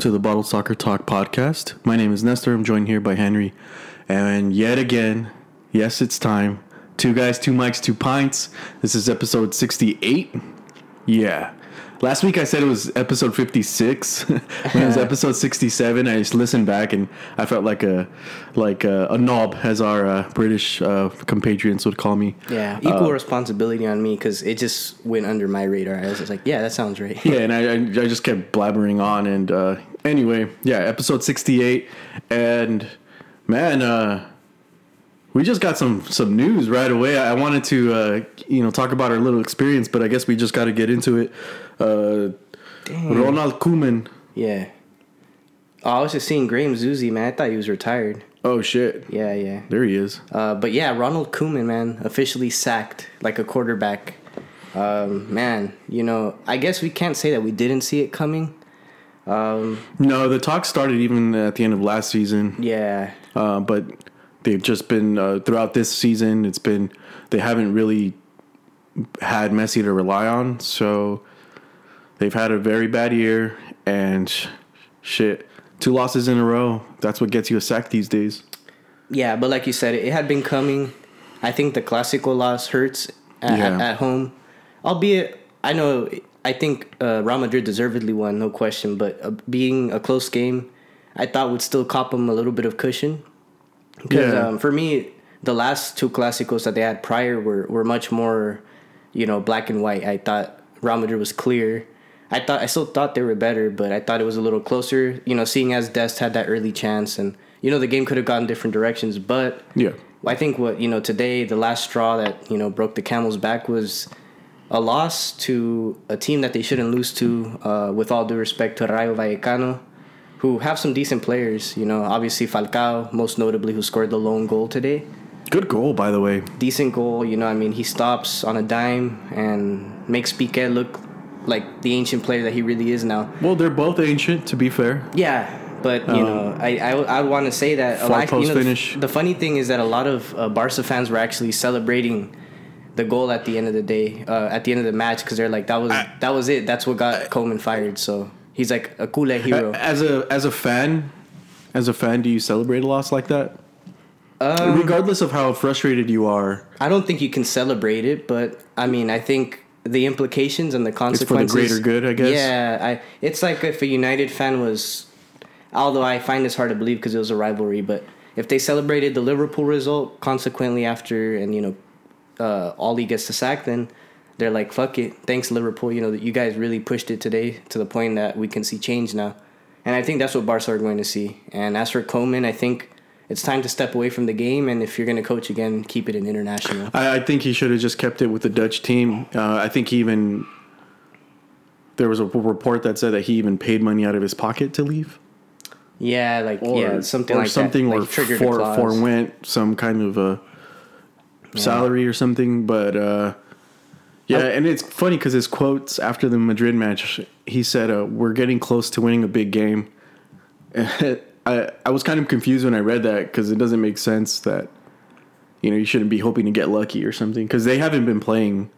to the Bottle Soccer Talk podcast. My name is Nestor. I'm joined here by Henry. And yet again, yes, it's time. Two guys, two mics, two pints. This is episode 68. Yeah. Last week I said it was episode 56. when it was episode 67, I just listened back and I felt like a like a, a knob, as our uh, British uh, compatriots would call me. Yeah, equal responsibility on me because it just went under my radar. I was just like, yeah, that sounds right. yeah, and I, I, I just kept blabbering on. And uh, anyway, yeah, episode 68. And man, uh, we just got some some news right away. I wanted to uh, you know talk about our little experience, but I guess we just got to get into it. Uh, Ronald Koeman. Yeah. Oh, I was just seeing Graham Zusi, man. I thought he was retired. Oh shit! Yeah, yeah. There he is. Uh, but yeah, Ronald Koeman, man, officially sacked like a quarterback. Um, man, you know, I guess we can't say that we didn't see it coming. Um, No, the talk started even at the end of last season. yeah, Uh, but they've just been uh, throughout this season. It's been they haven't really had Messi to rely on, so they've had a very bad year. And shit, two losses in a row. That's what gets you a sack these days. yeah. But like you said, it, had been coming. I think the Clasico loss hurts at, Yeah. at, at home, albeit I know. I think uh, Real Madrid deservedly won, no question. But uh, being a close game, I thought would still cop them a little bit of cushion. Because Yeah. um, for me, the last two Clásicos that they had prior were, were much more, you know, black and white. I thought Real Madrid was clear. I thought I still thought they were better, but I thought it was a little closer. You know, seeing as Dest had that early chance, and you know the game could have gone different directions. But Yeah. I think what you know today, the last straw that you know broke the camel's back was a loss to a team that they shouldn't lose to. Uh, with all due respect to Rayo Vallecano, who have some decent players. You know, obviously Falcao, most notably, who scored the lone goal today. Good goal, by the way. Decent goal. You know, I mean, he stops on a dime and makes Piqué look like the ancient player that he really is now. Well, they're both ancient, to be fair. Yeah, but you know, I I, I want to say that a lot, you know, the- The, funny thing is that a lot of uh, Barca fans were actually celebrating the goal at the end of the day, uh, at the end of the match, because they're like, that was that was it. That's what got Koeman fired. So he's like a cool hero. As a as a fan, as a fan, do you celebrate a loss like that? Um, Regardless of how frustrated you are, I don't think you can celebrate it, but I mean, I think the implications and the consequences. for the greater good, I guess. Yeah, I. It's like if a United fan was, although I find this hard to believe because it was a rivalry, but if they celebrated the Liverpool result, consequently after, and you know, uh, Ole gets the sack, then they're like, "Fuck it, thanks Liverpool." You know, you guys really pushed it today to the point that we can see change now, and I think that's what Barca are going to see. And as for Koeman, I think. It's time to step away from the game, and if you're going to coach again, keep it in international. I, I think he should have just kept it with the Dutch team. Uh, I think he even there was a report that said that he even paid money out of his pocket to leave, Yeah, like or yeah, something or like something, that. or like triggered a for, clause. forewent some kind of a salary or something. But uh, yeah, and it's funny because his quotes after the Madrid match, he said, uh, "We're getting close to winning a big game." I I was kind of confused when I read that because it doesn't make sense that you know you shouldn't be hoping to get lucky or something because they haven't been playing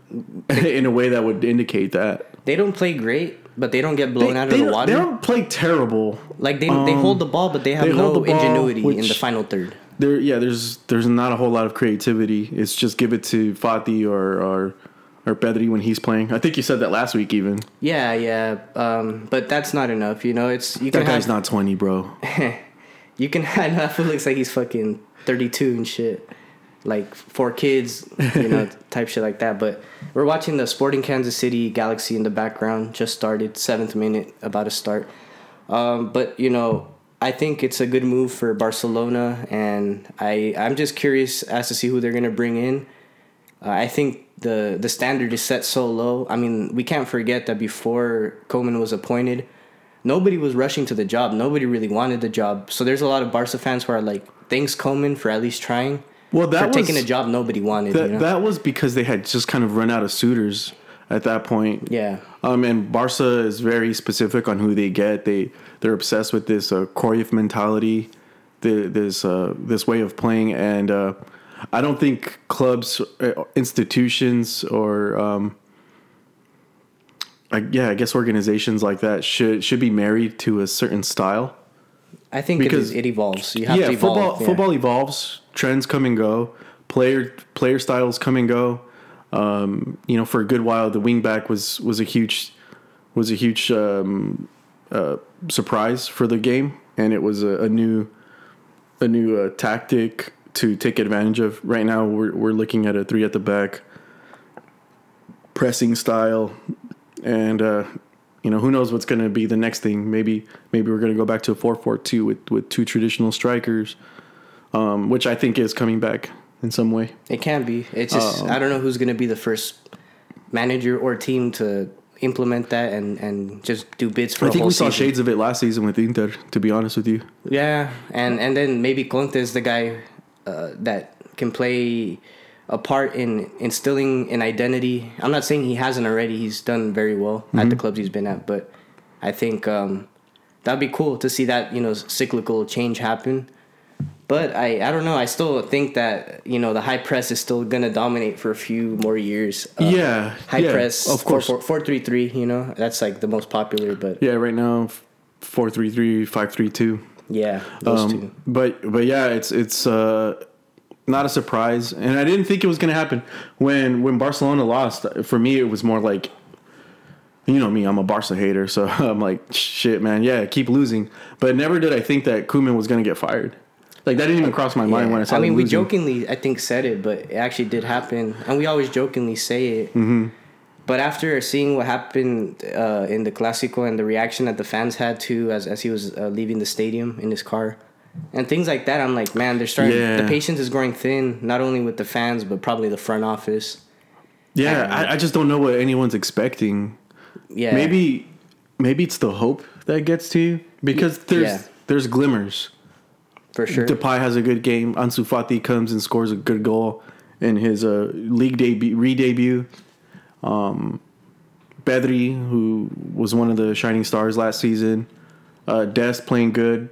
in a way that would indicate that. They don't play great, but they don't get blown out of the water. They don't play terrible. like they they hold the ball, but they have they no the ball, ingenuity in the final third. There, yeah. There's there's not a whole lot of creativity. It's just give it to Fati or or or Pedri when he's playing. I think you said that last week even. Yeah, yeah, um, but that's not enough. You know, it's you That guy's have, not twenty, bro. you can. Know. I looks like he's fucking thirty two and shit. Like four kids, you know, type shit like that. But we're watching the Sporting Kansas City Galaxy in the background. Just started seventh minute, about to start. Um, but you know, I think it's a good move for Barcelona, and I I'm just curious as to see who they're gonna bring in. Uh, I think the the standard is set so low. I mean, we can't forget that before Koeman was appointed, nobody was rushing to the job. Nobody really wanted the job. So there's a lot of Barca fans who are like, "Thanks Koeman for at least trying." Well, that for was taking a job nobody wanted. that, you know? that was because they had just kind of run out of suitors at that point. yeah, Um, and Barca is very specific on who they get. They they're obsessed with this uh, Cruyff mentality, the, this uh, this way of playing, and uh, I don't think clubs, uh, institutions, or um, I, yeah, I guess organizations like that should should be married to a certain style. I think Because- it, it evolves. You have yeah, to evolve. football yeah. football evolves. Trends come and go. Player player styles come and go. Um, you know, for a good while, the wingback was was a huge was a huge um, uh, surprise for the game, and it was a, a new a new uh, tactic to take advantage of. Right now, we're we're looking at a three at the back pressing style, and uh, you know who knows what's going to be the next thing. Maybe maybe we're going to go back to a four four two with with two traditional strikers, um, which I think is coming back in some way. It can be. It's just Um, I don't know who's going to be the first manager or team to implement that and and just do bids for. I think we saw season. shades of it last season with Inter. To be honest with you, Yeah, and and then maybe Conte is the guy uh, that can play a part in instilling an identity. I'm not saying he hasn't already. He's done very well at the clubs he's been at, but I think um, that'd be cool to see that you know cyclical change happen. But I, I don't know. I still think that you know the high press is still gonna dominate for a few more years. Uh, yeah, high yeah, press, of course. four, four, four, three, three. You know that's like the most popular. But Yeah, right now, four three three five three two. yeah, those two. Um, but but yeah, it's it's uh, not a surprise, and I didn't think it was going to happen when when Barcelona lost. For me, it was more like, you know me, I'm a Barca hater, so I'm like, shit, man, yeah, keep losing. But never did I think that Koeman was going to get fired. Like that didn't even cross my mind Yeah. when I saw. I mean, we losing. jokingly, I think, said it, but it actually did happen, and we always jokingly say it. Mm-hmm. But after seeing what happened uh, in the Clásico and the reaction that the fans had to as as he was uh, leaving the stadium in his car, and things like that, I'm like, man, they're starting. Yeah. The patience is growing thin, not only with the fans, but probably the front office. Yeah, I, I just don't know what anyone's expecting. Yeah, Maybe maybe it's the hope that gets to you because there's Yeah. there's glimmers. For sure. Depay has a good game. Ansu Fati comes and scores a good goal in his uh, league debut, re-debut. Um, Pedri, who was one of the shining stars last season. Uh, Dest playing good.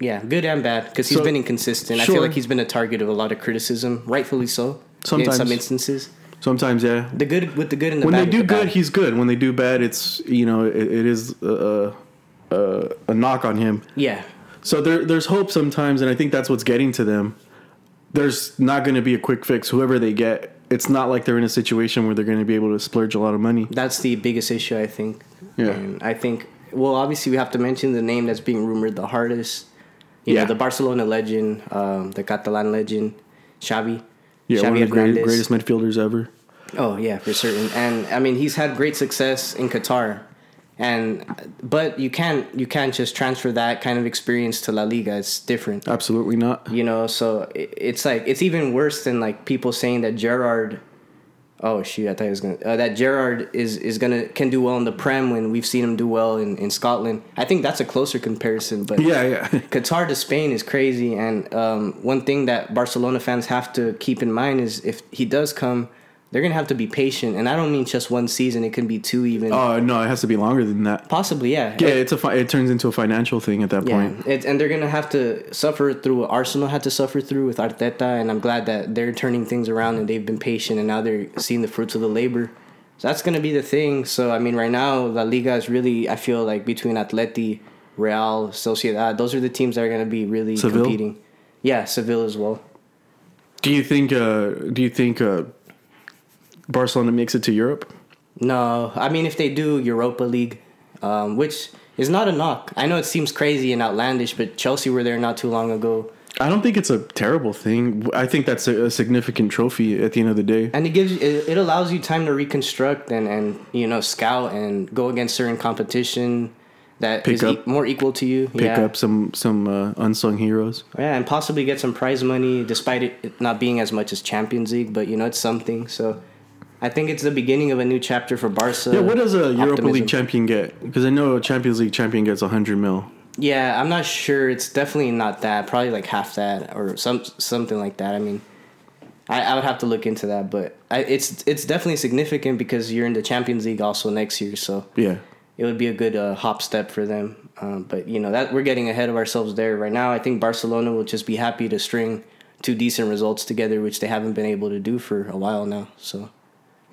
Yeah, good and bad because he's So- been inconsistent. I feel like he's been a target of a lot of criticism, rightfully so. Sometimes. in some instances, Sometimes, yeah. the good with the good and the When bad. When they do the good, bad. he's good. When they do bad, it's you know it, it is a, a, a knock on him. yeah, So there, there's hope sometimes, and I think that's what's getting to them. There's not going to be a quick fix. Whoever they get, it's not like they're in a situation where they're going to be able to splurge a lot of money. That's the biggest issue, I think. Yeah. And I think, well, obviously, we have to mention the name that's being rumored the hardest. You Yeah. know, the Barcelona legend, um, the Catalan legend, Xavi. Yeah, one of the great, greatest midfielders ever. Oh yeah, for certain. And I mean, he's had great success in Qatar, and but you can't you can't just transfer that kind of experience to La Liga. It's different. Absolutely not. You know, so it, it's like it's even worse than like people saying that Gerrard. Oh shoot! I thought he was gonna uh, that Gerrard is is gonna can do well in the Prem when we've seen him do well in, in Scotland. I think that's a closer comparison, but Yeah, yeah. Qatar to Spain is crazy, and um, one thing that Barcelona fans have to keep in mind is if he does come, they're gonna have to be patient, and I don't mean just one season; it can be two, even Oh no, it has to be longer than that. possibly. Yeah, Yeah, it's a fi- it turns into a financial thing at that yeah, point. it, and they're gonna have to suffer through what Arsenal had to suffer through with Arteta, and I'm glad that they're turning things around and they've been patient, and now they're seeing the fruits of the labor. So that's gonna be the thing. So I mean, right now La Liga is really I feel like between Atleti, Real, Sociedad, those are the teams that are gonna be really Seville? competing. Yeah, Seville as well. Do you think? Uh, do you think uh, Barcelona makes it to Europe? No, I mean if they do Europa League, um, which is not a knock. I know it seems crazy and outlandish, but Chelsea were there not too long ago. I don't think it's a terrible thing. I think that's a, a significant trophy at the end of the day. and it gives it, it allows you time to reconstruct and and you know scout and go against certain competition that Pick is up- e- more equal to you. Pick yeah. up some some uh, unsung heroes. yeah, and possibly get some prize money despite it not being as much as Champions League, but you know it's something. So I think it's the beginning of a new chapter for Barca. Yeah, what does a Europa Optimism. League champion get? Because I know a Champions League champion gets hundred mil. Yeah, I'm not sure. It's definitely not that. Probably like half that or some something like that. I mean, I, I would have to look into that, but I, it's it's definitely significant because you're in the Champions League also next year, so Yeah, it would be a good uh, hop step for them. Um, but you know that we're getting ahead of ourselves there right now. I think Barcelona will just be happy to string two decent results together, which they haven't been able to do for a while now. So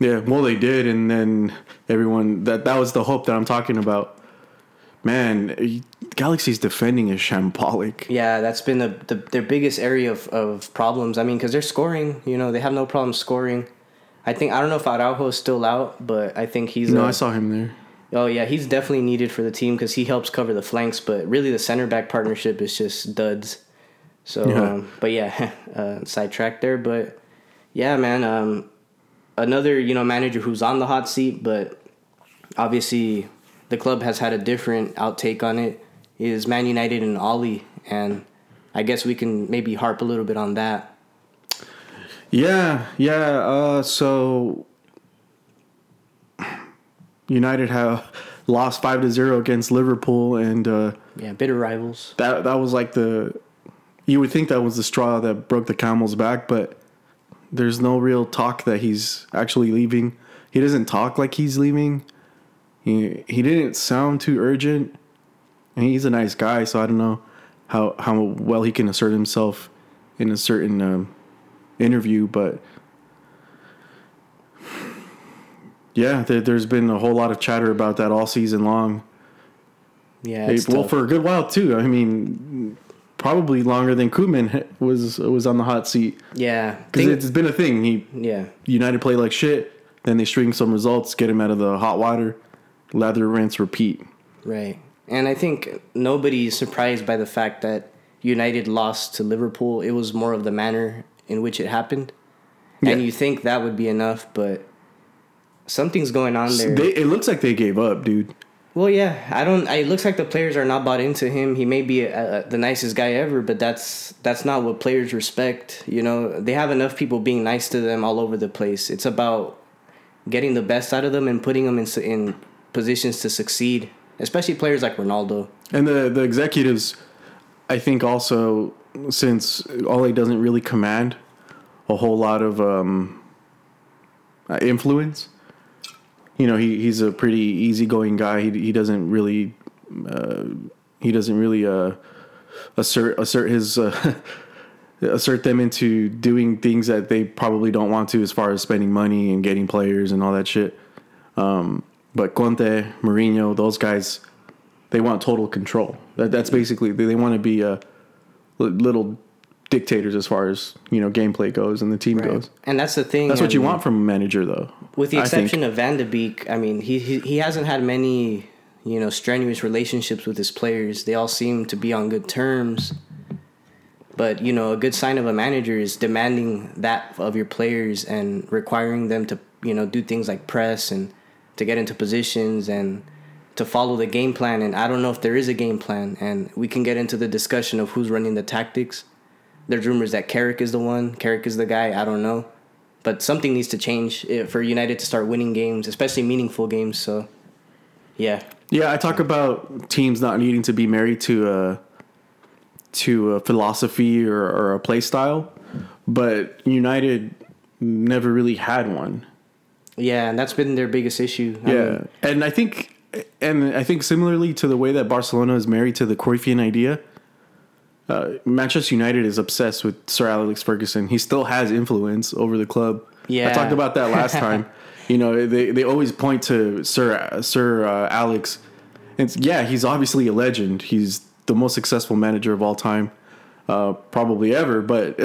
Yeah, well, they did, and then everyone that that was the hope that I'm talking about. Man, Galaxy's defending is shambolic. Yeah, that's been the, the their biggest area of, of problems. I mean, because they're scoring, you know, they have no problem scoring. I think I don't know if Araujo is still out, but I think he's. No, a- I saw him there. Oh yeah, he's definitely needed for the team because he helps cover the flanks. But really, the center back partnership is just duds. So, Yeah. um, but yeah, uh, sidetracked there. But yeah, man, um, another you know manager who's on the hot seat, but obviously the club has had a different outtake on it. Is Man United and Ole, and I guess we can maybe harp a little bit on that. Yeah, yeah. Uh, so United have lost five to zero against Liverpool, and uh, Yeah, bitter rivals. that that was like the you would think that was the straw that broke the camel's back, but there's no real talk that he's actually leaving. He doesn't talk like he's leaving. He he didn't sound too urgent. And he's a nice guy, so I don't know how how well he can assert himself in a certain um, interview, but yeah, there, there's been a whole lot of chatter about that all season long. Yeah, well, for a good while too. I mean, probably longer than Koeman was was on the hot seat yeah, because it's been a thing. He yeah. United play like shit, then they string some results, get him out of the hot water, lather, rinse, repeat. Right. And I think nobody's surprised by the fact that United lost to Liverpool. It was more of the manner in which it happened. And you think that would be enough, but something's going on there. They, it looks like they gave up, dude. Well, yeah, I don't. It looks like the players are not bought into him. He may be a, a, the nicest guy ever, but that's that's not what players respect. You know, they have enough people being nice to them all over the place. It's about getting the best out of them and putting them in in positions to succeed. Especially players like Ronaldo. And the the executives, I think also since Ole doesn't really command a whole lot of um, uh, influence. You know, he, he's a pretty easygoing guy. He he doesn't really uh, he doesn't really uh, assert assert his uh, assert them into doing things that they probably don't want to as far as spending money and getting players and all that shit. Um, but Conte, Mourinho, those guys, they want total control. That, that's basically they, they want to be a little dictators as far as you know gameplay goes and the team goes. And that's the thing. That's what I you mean, want from a manager, though. With the exception of Van de Beek, I mean, he, he he hasn't had many, you know, strenuous relationships with his players. They all seem to be on good terms. But you know, a good sign of a manager is demanding that of your players and requiring them to, you know, do things like press and to get into positions and to follow the game plan. And I don't know if there is a game plan. And we can get into the discussion of who's running the tactics. There's rumors that Carrick is the one. Carrick is the guy. I don't know but something needs to change eh, for United to start winning games, especially meaningful games. So, yeah, Yeah, I talk about teams not needing to be married to a to a philosophy or, or a play style, but United never really had one. yeah, and that's been their biggest issue. I Yeah, mean, and I think, and I think similarly to the way that Barcelona is married to the Cruyffian idea, uh, Manchester United is obsessed with Sir Alex Ferguson. He still has influence over the club. Yeah, I talked about that last time. You know, they they always point to Sir Sir uh, Alex. And yeah, he's obviously a legend. He's the most successful manager of all time, uh, probably ever. But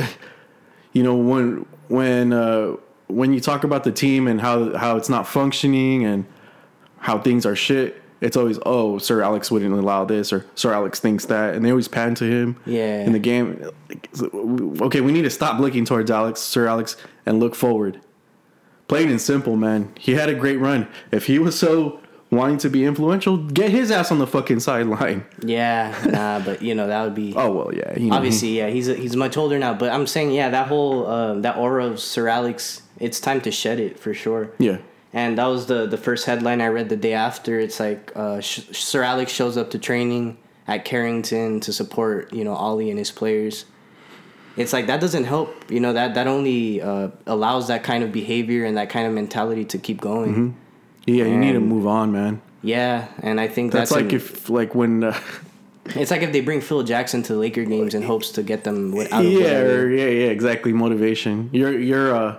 you know, when when uh, when you talk about the team and how how it's not functioning and how things are shit, it's always oh Sir Alex wouldn't allow this or Sir Alex thinks that, and they always pan to him. Yeah. In the game, okay, we need to stop looking towards Alex, Sir Alex, and look forward. Plain and simple, man. He had a great run. If he was so wanting to be influential, get his ass on the fucking sideline. yeah, nah, but you know that would be Oh well, yeah. You know, obviously yeah. He's he's much older now, but I'm saying yeah, that whole uh, that aura of Sir Alex, it's time to shed it for sure. Yeah. And that was the the first headline I read the day after. It's like uh, Sh- Sir Alex shows up to training at Carrington to support you know Ole and his players. It's like that doesn't help. You know that that only uh, allows that kind of behavior and that kind of mentality to keep going. Yeah, you need to move on, man. Yeah, and I think That's, that's, like an- if like when uh, it's like if they bring Phil Jackson to the Laker games in hopes to get them out of yeah, or, yeah, yeah, exactly. Motivation. You're you're uh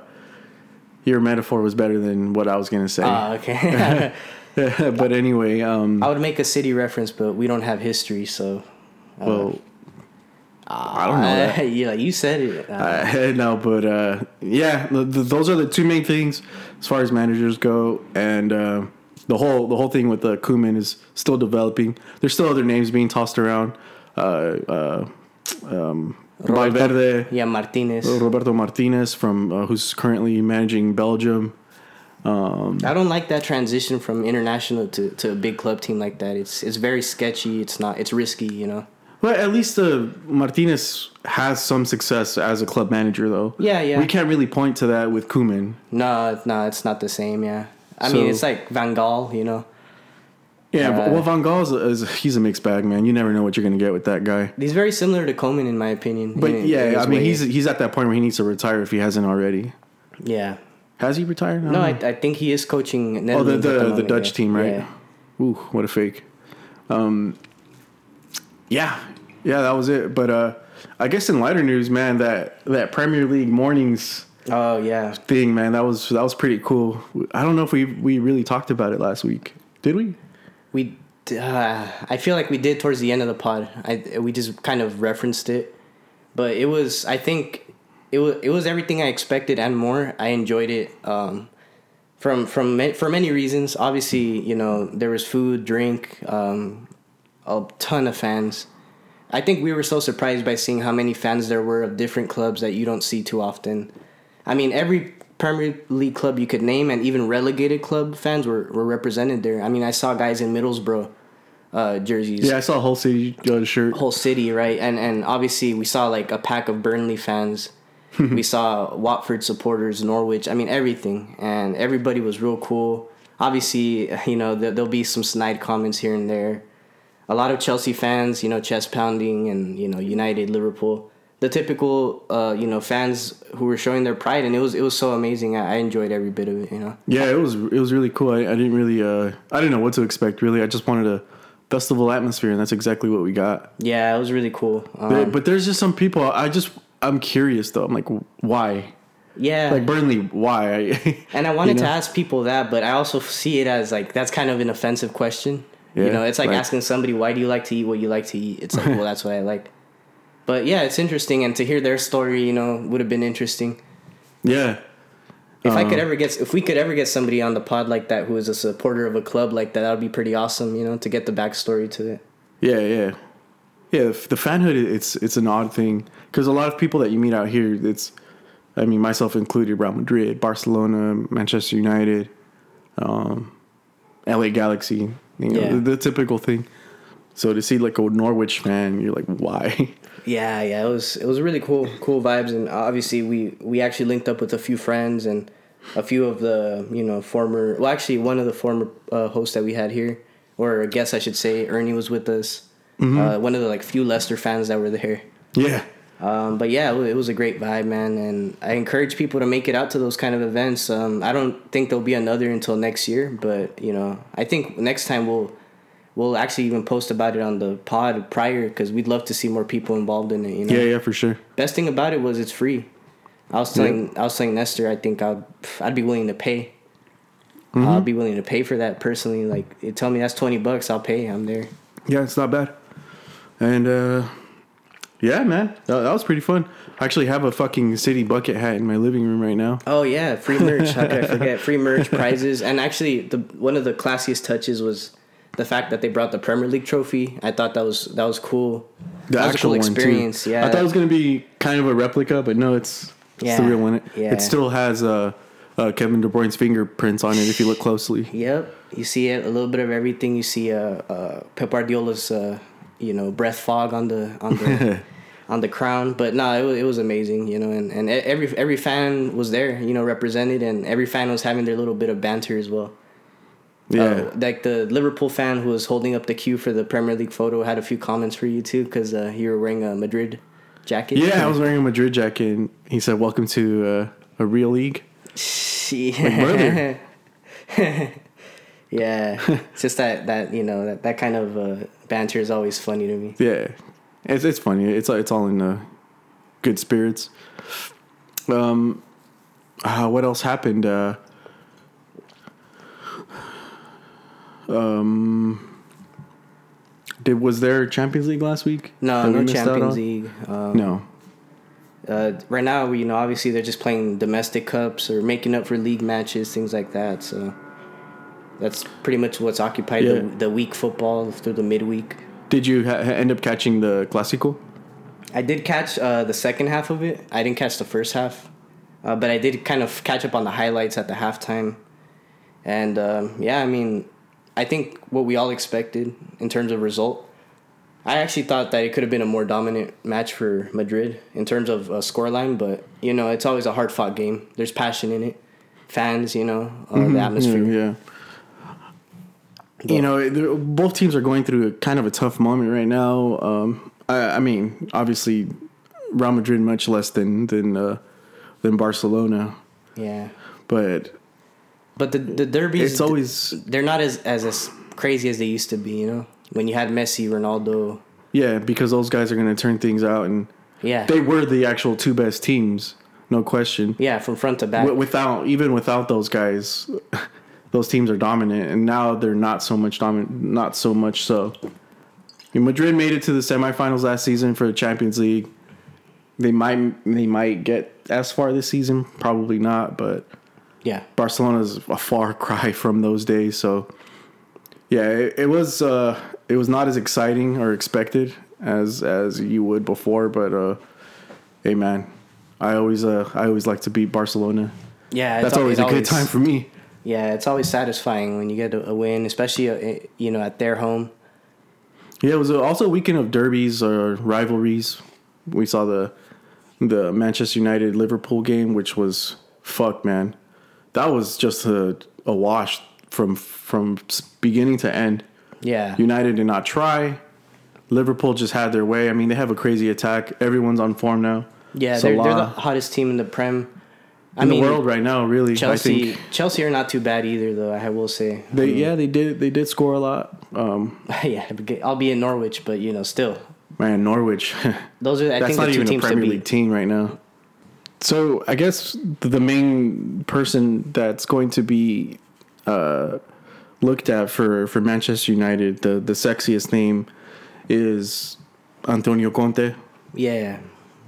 your metaphor was better than what I was gonna say. Ah, okay. but anyway, um, I would make a city reference, but we don't have history, so. well, I don't know. Uh, yeah, you said it. Uh, Uh, no, but uh, yeah, the, the, those are the two main things as far as managers go, and uh, the whole the whole thing with the Koeman is still developing. There's still other names being tossed around. Uh, um, Valverde, yeah, Martinez. Roberto Martinez from uh, who's currently managing Belgium. I don't like that transition from international to, to a big club team like that. It's it's very sketchy. It's not. It's risky. You know. But at least uh, Martinez has some success as a club manager, though. Yeah, yeah. We can't really point to that with Koeman. No, no, it's not the same. Yeah. I So- mean, it's like Van Gaal. You know. Yeah, Uh, well, Van Gaal is, he's a mixed bag, man. You never know what you're gonna get with that guy. He's very similar to Koeman in my opinion. But in- in yeah, his I mean, way. he's he's at that point where he needs to retire if he hasn't already. yeah. Has he retired? No, I. I think he is coaching. oh, the Netherlands at the, the, Dutch yeah. team, right? Yeah. Ooh, what a fake. Um, yeah, yeah, that was it. But uh, I guess in lighter news, man, that that Premier League mornings Oh yeah. thing, man, that was that was pretty cool. I don't know if we we really talked about it last week. Did we? We, uh, I feel like we did towards the end of the pod. I we just kind of referenced it, but it was. I think it was. It was everything I expected and more. I enjoyed it. Um, from from for many reasons. Obviously, you know there was food, drink, um, a ton of fans. I think we were so surprised by seeing how many fans there were of different clubs that you don't see too often. I mean, every Premier League club you could name, and even relegated club fans were, were represented there. I mean, I saw guys in Middlesbrough uh, jerseys, Yeah, I saw a whole city uh, shirt. whole city, right? And and obviously we saw like a pack of Burnley fans. we saw Watford supporters, Norwich. I mean, everything, and everybody was real cool. Obviously, you know there, there'll be some snide comments here and there. A lot of Chelsea fans, you know, chest pounding, and you know, United, Liverpool. The typical, uh, you know, fans who were showing their pride, and it was it was so amazing. I, I enjoyed every bit of it. You know. Yeah, it was it was really cool. I, I didn't really uh I didn't know what to expect really. I just wanted a festival atmosphere and that's exactly what we got. Yeah, it was really cool. Um, But, but there's just some people I just I'm curious though. I'm like why? yeah, Like Burnley, why? And I wanted You know? to ask people that, but I also see it as like that's kind of an offensive question. Yeah, you know, it's like, like- asking somebody why do you like to eat what you like to eat. It's like, well, that's what I like. But yeah, it's interesting, and to hear their story, you know, would have been interesting. yeah. If I Uh-huh. could ever get, if we could ever get somebody on the pod like that who is a supporter of a club like that, that would be pretty awesome. You know, to get the backstory to it. Yeah, yeah. Yeah, the fanhood it's it's an odd thing cuz a lot of people that you meet out here it's I mean myself included Real Madrid, Barcelona, Manchester United, um LA Galaxy, you know, Yeah. the, the typical thing. So to see like a Norwich fan, you're like why? Yeah, yeah, it was it was really cool, cool vibes, and obviously we we actually linked up with a few friends and a few of the you know former, well, actually one of the former uh, hosts that we had here, or I guess I should say Ernie was with us, uh, one of the like few Leicester fans that were there. yeah. Um, but yeah, it it was a great vibe, man, and I encourage people to make it out to those kind of events. Um, I don't think there'll be another until next year, but you know, I think next time we'll we'll actually even post about it on the pod prior because we'd love to see more people involved in it. You know, Yeah, yeah, for sure. best thing about it was it's free. I was telling I was telling Nestor I think I'd I'd be willing to pay. Mm-hmm. I'd be willing to pay for that personally. Like, you tell me that's twenty bucks, I'll pay. I'm there. Yeah, it's not bad. And uh yeah, man. That, that was pretty fun. I actually have a fucking city bucket hat in my living room right now. Oh yeah, free merch. How could I forget? Free merch, prizes, and actually, the one of the classiest touches was the fact that they brought the Premier League trophy. I thought that was that was cool. The that actual cool experience. Yeah, I thought it was gonna be kind of a replica, but no, it's it's the real one. It, yeah. it still has uh, uh, Kevin De Bruyne's fingerprints on it if you look closely. Yep, you see it, a little bit of everything. You see uh, uh, Pep Guardiola's uh, you know breath fog on the on the on the crown, but no, it was, it was amazing, you know, and, and every every fan was there, you know, represented, and every fan was having their little bit of banter as well. Yeah, Uh, like the Liverpool fan who was holding up the queue for the Premier League photo had a few comments for you too because uh, you were wearing a Madrid jacket. yeah. I was wearing a Madrid jacket. and He said, "Welcome to uh, a real league." brother. yeah, it's just that that you know that that kind of uh, banter is always funny to me. Yeah, it's it's funny. It's it's all in uh, good spirits. Um, uh, what else happened? Uh, um, did was there Champions League last week? No, we no Champions? League. Um, No. Uh, right now, you know, obviously they're just playing domestic cups or making up for league matches, things like that. So that's pretty much what's occupied Yeah. the, the week football through the midweek. Did you ha- end up catching the Clásico? I did catch uh, the second half of it. I didn't catch the first half, uh, but I did kind of catch up on the highlights at the halftime. And um, yeah, I mean, I think what we all expected in terms of result. I actually thought that it could have been a more dominant match for Madrid in terms of uh, scoreline, but you know, it's always a hard fought game. There's passion in it, fans, you know, uh, the atmosphere. Yeah. You know, both teams are going through a kind of a tough moment right now. Um, I, I mean, obviously, Real Madrid much less than than uh, than Barcelona, Yeah, but but the the derbies, it's always they're not as as as crazy as they used to be. You know, when you had Messi, Ronaldo. yeah because those guys are going to turn things out, and Yeah, they were the actual two best teams, no question. yeah, from front to back. Wi- Without even without those guys, those teams are dominant, and now they're not so much dominant. Not so much so. Mean, Madrid made it to the semifinals last season for the Champions League. They might they might get as far this season, probably not, but yeah, Barcelona's a far cry from those days. So, yeah, it, it was uh, it was not as exciting or expected as as you would before. But uh, hey, man, I always uh, I always like to beat Barcelona. yeah. it's That's al- always a good time for me. Yeah, it's always satisfying when you get a, a win, especially uh, you know at their home. Yeah, it was also a weekend of derbies or rivalries. We saw the the Manchester United Liverpool game, which was fuck, man. That was just a, a wash from from beginning to end. Yeah, United did not try. Liverpool just had their way. I mean, they have a crazy attack. Everyone's on form now. yeah, they're, they're the hottest team in the Prem. I in mean, the world right now. Really, I Chelsea, think Chelsea are not too bad either, though. I will say. they yeah they did they did score a lot. Um, yeah, I'll be in Norwich, but you know, still, man, Norwich. those are I That's think not the two even a teams to Premier. League team right now. So I guess the main person that's going to be uh, looked at for, for Manchester United, the, the sexiest name is Antonio Conte. Yeah,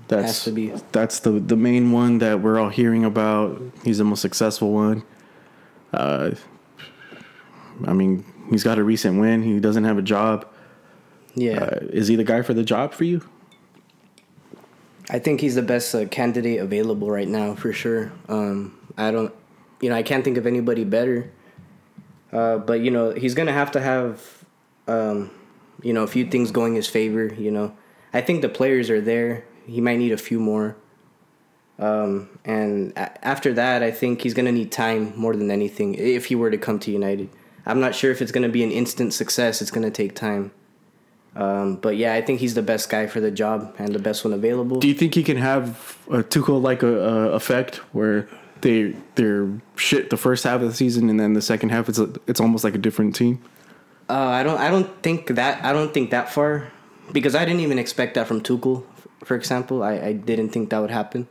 That's to be. that's the the main one that we're all hearing about. He's the most successful one. Uh, I mean, he's got a recent win. He doesn't have a job. yeah. Uh, is he the guy for the job for you? I think he's the best uh, candidate available right now for sure. Um, I don't, you know, I can't think of anybody better. Uh, but you know, he's gonna have to have, um, you know, a few things going his favor. You know, I think the players are there. He might need a few more. Um, and a- after that, I think he's gonna need time more than anything if he were to come to United. I'm not sure if it's gonna be an instant success. It's gonna take time. Um, but yeah, I think he's the best guy for the job and the best one available. Do you think he can have a Tuchel like a, a effect where they they're shit the first half of the season and then the second half it's a, it's almost like a different team? Uh, I don't. I don't think that. I don't think that far, because I didn't even expect that from Tuchel. For example, I, I didn't think that would happen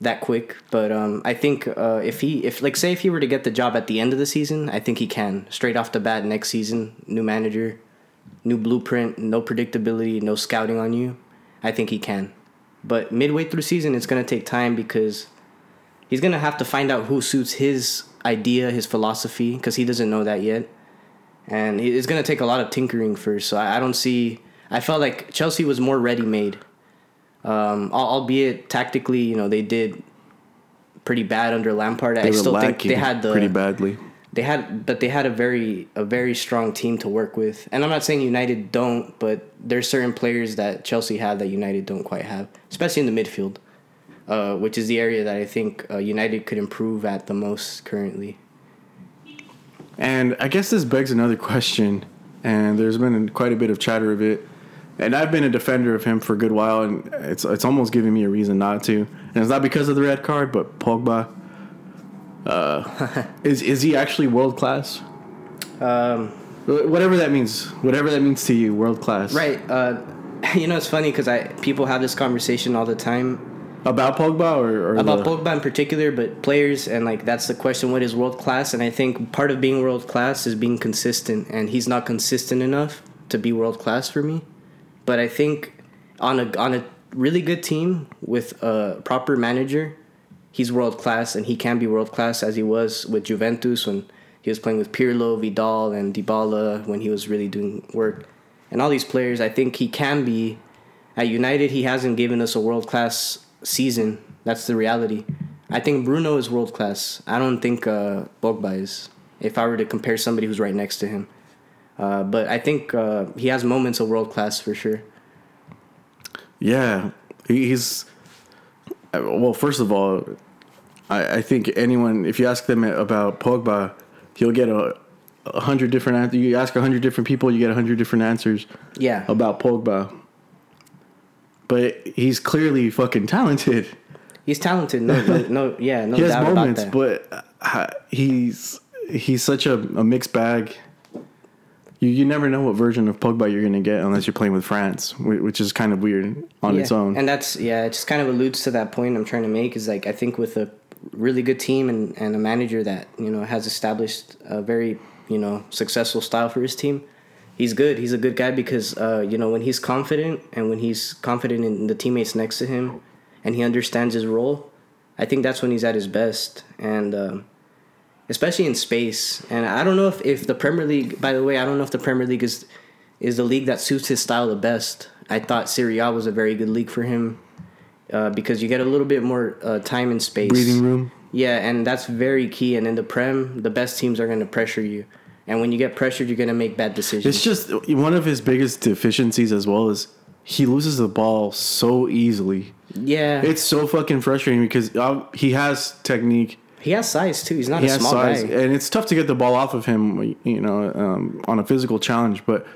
that quick. But um, I think uh, if he, if like say if he were to get the job at the end of the season, I think he can straight off the bat next season. New manager, new blueprint, no predictability, no scouting on you. I think he can. But midway through season, it's gonna take time because he's gonna have to find out who suits his idea, his philosophy, because he doesn't know that yet and it's going to take a lot of tinkering first. So I I don't see. I felt like Chelsea was more ready made, um, albeit tactically, you know, they did pretty bad under Lampard. They I still think they had the pretty badly. They had, but they had a very a very strong team to work with. And I'm not saying United don't, but there's certain players that Chelsea have that United don't quite have, especially in the midfield, uh, which is the area that I think uh, United could improve at the most currently. And I guess this begs another question, and there's been quite a bit of chatter of it. And I've been a defender of him for a good while, and it's it's almost giving me a reason not to. And it's not because of the red card, but Pogba. Uh, is is he actually world class? Um, Whatever that means, whatever that means to you, world class. Right. Uh, you know, it's funny because I people have this conversation all the time, About Pogba or, or about the, Pogba in particular, but players and like that's the question: what is world class? And I think part of being world class is being consistent, and he's not consistent enough to be world class for me. But I think on a on a really good team with a proper manager, he's world class, and he can be world class as he was with Juventus when he was playing with Pirlo, Vidal, and Dybala when he was really doing work. And all these players, I think he can be. At United, he hasn't given us a world class season. That's the reality. I think Bruno is world class. I don't think uh, is. If I were to compare somebody who's right next to him, uh, but I think uh, he has moments of world class for sure. Yeah, he's. Well, first of all, I, I think anyone, if you ask them about Pogba, you'll get a, a hundred different answers. You ask a hundred different people, you get a hundred different answers Yeah, about Pogba. But he's clearly fucking talented. he's talented. No, no, no yeah, no he has doubt moments, about that. but uh, he's he's such a, a mixed bag. You you never know what version of Pogba you're gonna get unless you're playing with France, which is kind of weird on yeah. its own. And that's yeah, it just kind of alludes to that point I'm trying to make is like I think with a really good team and, and a manager that, you know, has established a very, you know, successful style for his team, he's good. He's a good guy because uh, you know, when he's confident and when he's confident in the teammates next to him and he understands his role, I think that's when he's at his best. And um, especially in space. And I don't know if, if the Premier League, by the way, I don't know if the Premier League is is the league that suits his style the best. I thought Serie A was a very good league for him uh, because you get a little bit more uh, time and space. Breathing room. Yeah, and that's very key. And in the Prem, the best teams are going to pressure you. And when you get pressured, you're going to make bad decisions. It's just one of his biggest deficiencies as well is he loses the ball so easily. yeah, It's so fucking frustrating because uh, he has technique, he has size too. He's not he a small size, guy. and it's tough to get the ball off of him, you know, um, on a physical challenge. But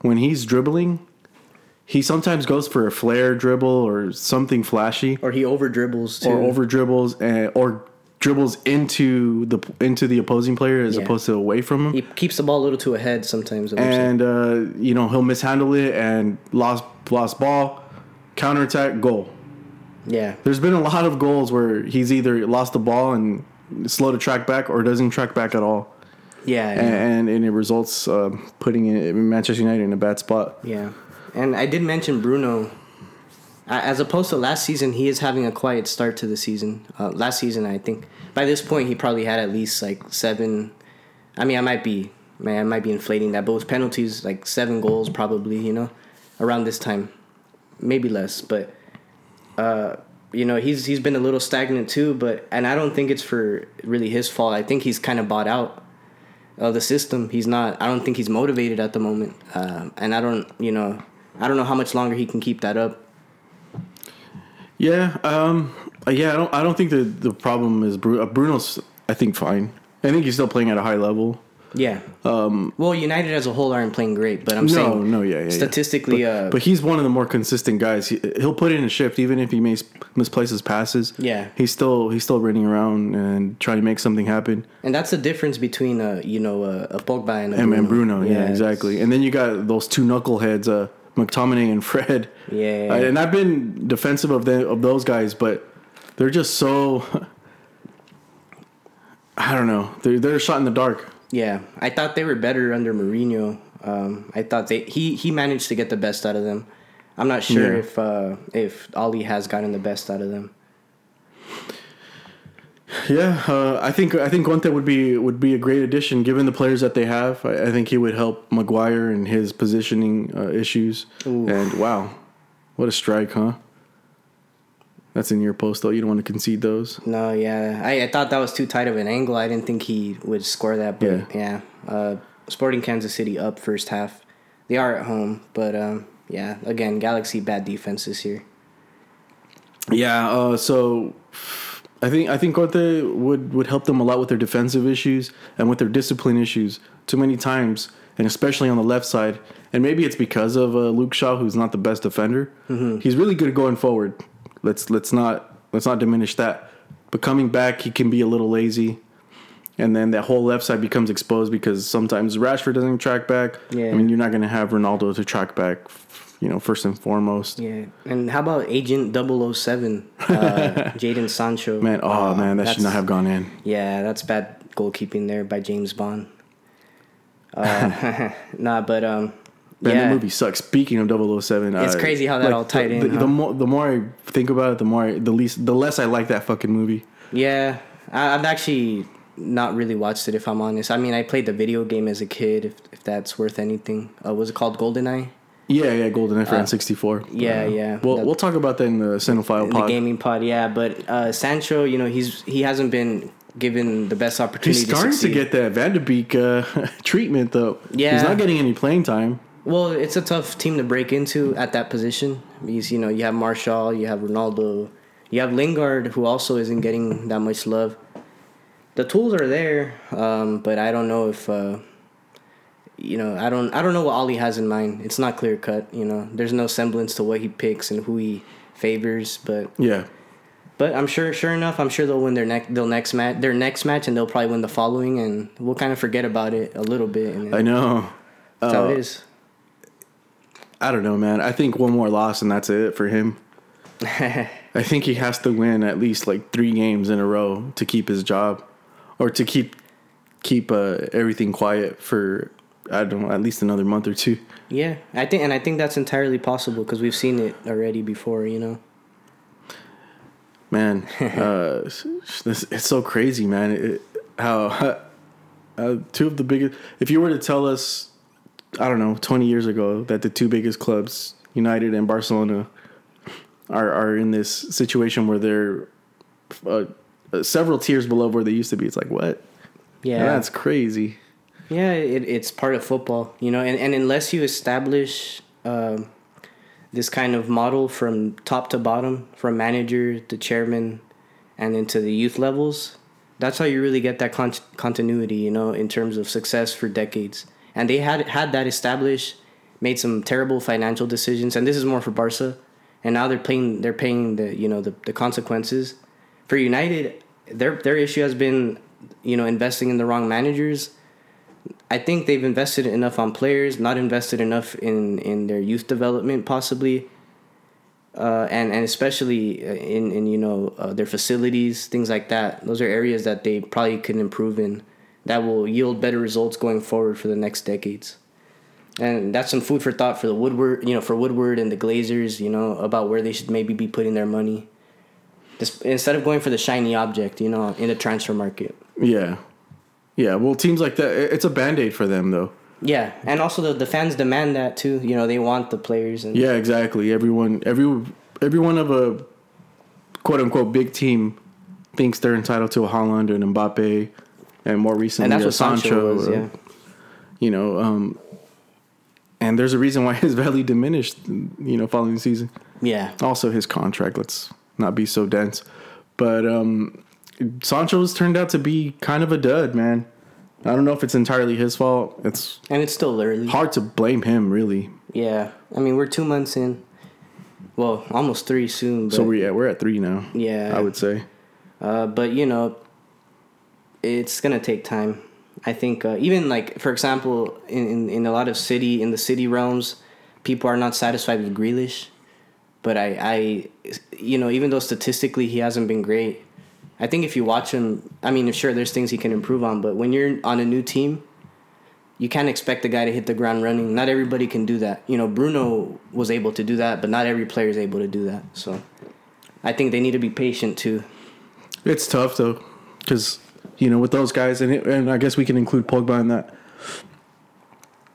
when he's dribbling, he sometimes goes for a flare dribble or something flashy, Or he over dribbles too. or over dribbles, and, or dribbles into the into the opposing player as Yeah. opposed to away from him. he keeps the ball a little too ahead sometimes. it looks like. and uh, you know he'll mishandle it and lost lost ball, counterattack, goal. Yeah, There's been a lot of goals where he's either lost the ball and slow to track back or doesn't track back at all, yeah, yeah. and, and it results uh, putting Manchester United in a bad spot. Yeah, and I did mention Bruno. As opposed to last season, he is having a quiet start to the season. Uh, last season, I think by this point he probably had at least like seven. I mean, I might be, man, I might be inflating that, but with penalties, like seven goals probably. You know, around this time, maybe less, but uh, you know, he's he's been a little stagnant too. But and I don't think it's for really his fault. I think he's kind of bought out of the system. He's not. I don't think he's motivated at the moment, uh, and I don't. You know, I don't know how much longer he can keep that up. Yeah, um, yeah. I don't. I don't think the the problem is uh, Bruno's. I think fine. I think he's still playing at a high level. Yeah. Um. Well, United as a whole aren't playing great, but I'm No, saying no, yeah, yeah, yeah. statistically, but, uh, but he's one of the more consistent guys. He, he'll put in a shift even if he mis- misplaces passes. Yeah. he's still he's still running around and trying to make something happen. and that's the difference between uh, you know, uh, a Pogba and a And, Bruno. and Bruno, yeah, it's- exactly. And then you got those two knuckleheads, uh, McTominay and Fred. Yeah. And I've been defensive of them of those guys, but they're just so. I don't know. They're they're shot in the dark. Yeah, I thought they were better under Mourinho. Um, I thought they he he managed to get the best out of them. I'm not sure Yeah. if uh, if Ali has gotten the best out of them. Yeah, uh, I think I think Conte would be would be a great addition given the players that they have. I, I think he would help Maguire and his positioning uh, issues. And wow, what a strike, huh? That's in your post though. You don't want to concede those. No, yeah, I, I thought that was too tight of an angle. I didn't think he would score that. But yeah, uh, Sporting Kansas City up first half. They are at home, but um, yeah, again, Galaxy bad defense this year. Yeah. Uh, so I think I think Conte would would help them a lot with their defensive issues and with their discipline issues. Too many times, and especially on the left side. And maybe it's because of uh, Luke Shaw, who's not the best defender. He's really good at going forward. Let's let's not let's not diminish that. But coming back, he can be a little lazy. And then that whole left side becomes exposed because sometimes Rashford doesn't track back. Yeah. I mean, you're not going to have Ronaldo to track back, you know, first and foremost. Yeah, and how about Agent 007, uh, Jadon Sancho? Man, oh Uh, man, that should not have gone in. Yeah, that's bad goalkeeping there by James Bond. Uh, nah, but um, Man, yeah, that movie sucks. Speaking of 007, It's crazy how that all tied the, in, The, huh? the more the more I think about it, the more I, the least the less I like that fucking movie. yeah, I, I've actually not really watched it if I'm honest. I mean, I played the video game as a kid, if if that's worth anything. Uh, was it called GoldenEye? Yeah, yeah, GoldenEye for Uh, N64. yeah, Uh, yeah. We'll That- we'll talk about that in the Cinephile In pod. the gaming pod, yeah. But uh, Sancho, you know, he's he hasn't been given the best opportunity. He's starting to, succeed. get that van de Beek uh, treatment though. Yeah. he's not getting any playing time. Well, it's a tough team to break into at that position because you know you have Martial, you have Ronaldo, you have Lingard, who also isn't getting that much love. The tools are there, um, but I don't know if uh, you know. I don't. I don't know what Ole has in mind. It's not clear cut. You know, there's no semblance to what he picks and who he favors. But Yeah, but I'm sure. Sure enough, I'm sure they'll win their next. They'll next match. Their next match, and they'll probably win the following, and we'll kind of forget about it a little bit. And I know. that's how Uh, it is. I don't know, man. I think one more loss and that's it for him. I think he has to win at least like three games in a row to keep his job, or to keep keep uh, everything quiet for I don't know at least another month or two. Yeah, I think, and I think that's entirely possible because we've seen it already before. You know. Man, uh, this, it's so crazy, man. It, how uh, two of the biggest. If you were to tell us, I don't know, twenty years ago that the two biggest clubs, United and Barcelona, are are in this situation where they're uh, uh, several tiers below where they used to be, it's like what? Yeah, that's crazy. yeah. It, it's part of football, you know, and, and unless you establish um, this kind of model from top to bottom, from manager to chairman, and into the youth levels, that's how you really get that con- continuity, you know, in terms of success for decades. And they had had that established, made some terrible financial decisions, and this is more for Barca. And now they're paying they're paying the you know the, the consequences. For United, their their issue has been, you know, investing in the wrong managers. I think they've invested enough on players, not invested enough in, in their youth development, possibly, uh, and and especially uh, in in you know uh, their facilities, things like that. Those are areas that they probably could improve in, that will yield better results going forward for the next decades. And that's some food for thought for the Woodward, you know, for Woodward and the Glazers, you know, about where they should maybe be putting their money. Just, instead of going for the shiny object, you know, in the transfer market. Yeah, yeah. Well, teams like that, it's a band aid for them though. Yeah, and also the, the fans demand that too. You know, they want the players and Yeah, exactly. Everyone, every everyone of a quote unquote big team thinks they're entitled to a Haaland and Mbappe, and more recently and that's what Sancho, was. uh, Yeah, You know, um, and there's a reason why his value diminished. You know, following the season. yeah, Also, his contract. Let's not be so dense, but um, Sancho's turned out to be kind of a dud, man. I don't know if it's entirely his fault. It's and it's still early. hard to blame him, really. Yeah, I mean we're two months in. Well, almost three soon. But, So we're at, we're at three now. Yeah. I would say. Uh, but you know, it's gonna take time. I think uh, even like for example, in, in in a lot of city in the city realms, people are not satisfied with Grealish. But I, I, you know, even though statistically he hasn't been great, I think if you watch him, I mean, sure, there's things he can improve on. But when you're on a new team, you can't expect the guy to hit the ground running. Not everybody can do that. You know, Bruno was able to do that, but not every player is able to do that. So, I think they need to be patient too. It's tough though, because you know with those guys, and it, and I guess we can include Pogba in that.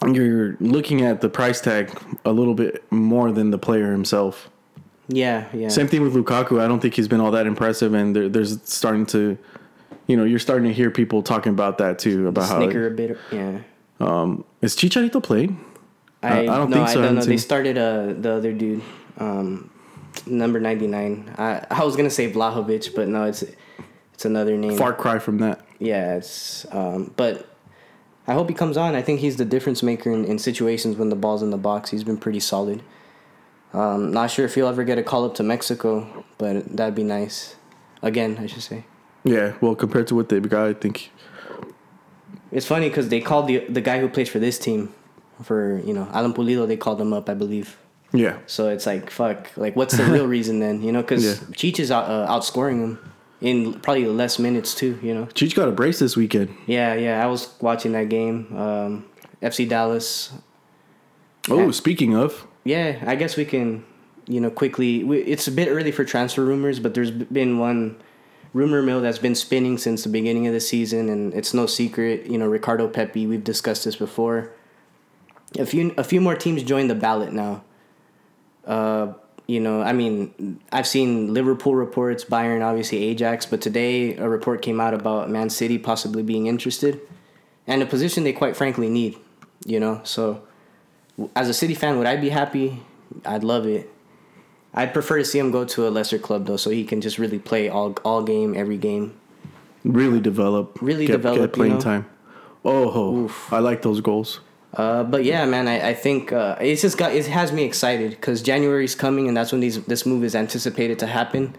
You're looking at the price tag a little bit more than the player himself. Yeah, yeah. Same thing with Lukaku. I don't think he's been all that impressive, and there, there's starting to, you know, you're starting to hear people talking about that too. About how Snicker a bit. Yeah. um, is Chicharito playing? I, I don't no, think so. I don't know. They started uh the other dude, um, number ninety nine. I I was gonna say Vlahovic, but no, it's it's another name. Far cry from that. Yeah, it's um, but I hope he comes on. I think he's the difference maker in, in situations when the ball's in the box. He's been pretty solid. Um, not sure if he'll ever get a call up to Mexico, but that'd be nice. Again, I should say. Yeah, well, compared to what they've got, I think It's funny because they called the the guy who plays for this team, for you know Alan Pulido. They called him up, I believe. Yeah. So it's like fuck. Like what's the real reason then? You know, because Yeah. Cheech is out, uh, outscoring him in probably less minutes too. You know. Cheech got a brace this weekend. Yeah, yeah. I was watching that game. Um, FC Dallas. Oh, speaking of, Yeah, I guess we can, you know, quickly. We, it's a bit early for transfer rumors, but there's been one rumor mill that's been spinning since the beginning of the season, and it's no secret. You know, Ricardo Pepi. We've discussed this before. A few, a few more teams joined the ballot now. Uh, you know, I mean, I've seen Liverpool reports, Bayern, obviously Ajax, but today a report came out about Man City possibly being interested, and a position they quite frankly need. You know, so as a City fan, would I be happy? I'd love it. I'd prefer to see him go to a lesser club though, so he can just really play all all game, every game. really develop. Really get, develop, Get playing you know? time. Oh, oh ho. I like those goals. Uh, but yeah, man, I, I think uh, it's just got it has me excited because January's coming and that's when these this move is anticipated to happen.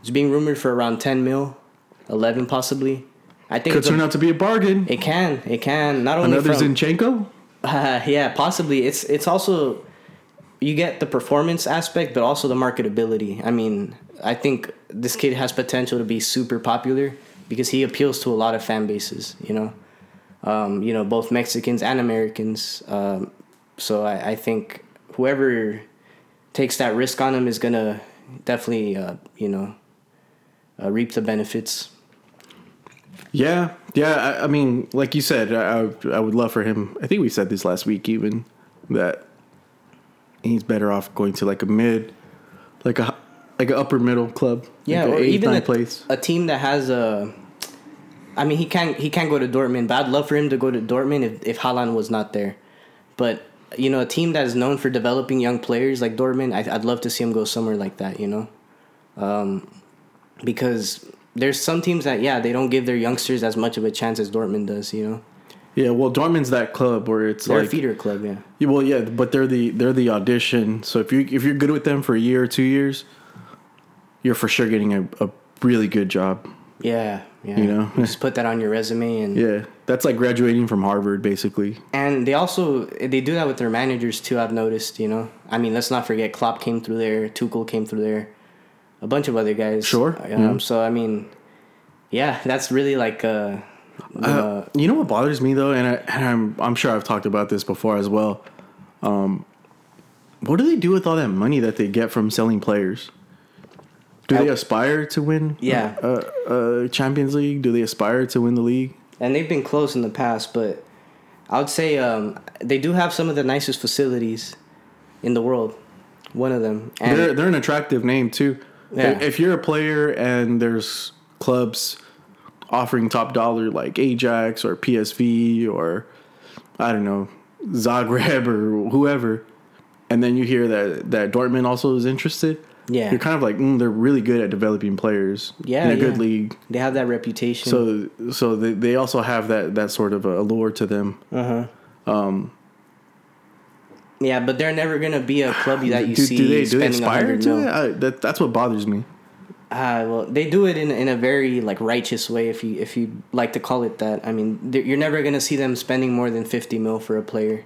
It's being rumored for around ten mil, eleven possibly. I think Could it's a- turn out to be a bargain. it can it can not only Another from, Zinchenko? Uh, yeah, possibly. It's it's also you get the performance aspect, but also the marketability. I mean, I think this kid has potential to be super popular because he appeals to a lot of fan bases. You know, um, you know both Mexicans and Americans. Um, so I, I think whoever takes that risk on him is gonna definitely uh, you know uh, reap the benefits. Yeah, yeah. I, I mean, like you said, I, I would love for him. I think we said this last week, even that he's better off going to like a mid, like a like an upper middle club. Yeah, like or even a, ninth place. a team that has a. I mean, he can't he can't go to Dortmund, but I'd love for him to go to Dortmund if if Haaland was not there. But you know, a team that is known for developing young players like Dortmund, I, I'd love to see him go somewhere like that. You know, um, because there's some teams that yeah they don't give their youngsters as much of a chance as Dortmund does. You know, Yeah, well, Dortmund's that club where it's they're like a feeder club. Yeah, Yeah, well, yeah, but they're the they're the audition. So if you if you're good with them for a year or two years, you're for sure getting a, a really good job. yeah, yeah. You know? just put that on your resume and Yeah, that's like graduating from Harvard, basically. And they also they do that with their managers too. I've noticed. You know, I mean, let's not forget Klopp came through there, Tuchel came through there, a bunch of other guys. Sure, Um, yeah. So I mean, yeah, that's really like uh, uh, Uh, you know what bothers me though, and, I, and I'm I'm sure I've talked about this before as well. Um, what do they do with all that money that they get from selling players? Do they I- aspire to win? Yeah. uh, uh, Champions League. Do they aspire to win the league? and they've been close in the past, but I would say um, they do have some of the nicest facilities in the world. One of them, and they're they're an attractive name too. Yeah. If you're a player and there's clubs offering top dollar like Ajax or PSV or I don't know Zagreb or whoever, and then you hear that that Dortmund also is interested, yeah, you're kind of like mm, they're really good at developing players Yeah, in a good league. they have that reputation. So so they, they also have that that sort of allure to them. Uh huh. yeah, but they're never gonna be a club that you do, see do they do they aspire to mil. it? I, that, that's what bothers me. Uh, well, they do it in in a very like righteous way, if you if you like to call it that. I mean, you're never gonna see them spending more than fifty mil for a player.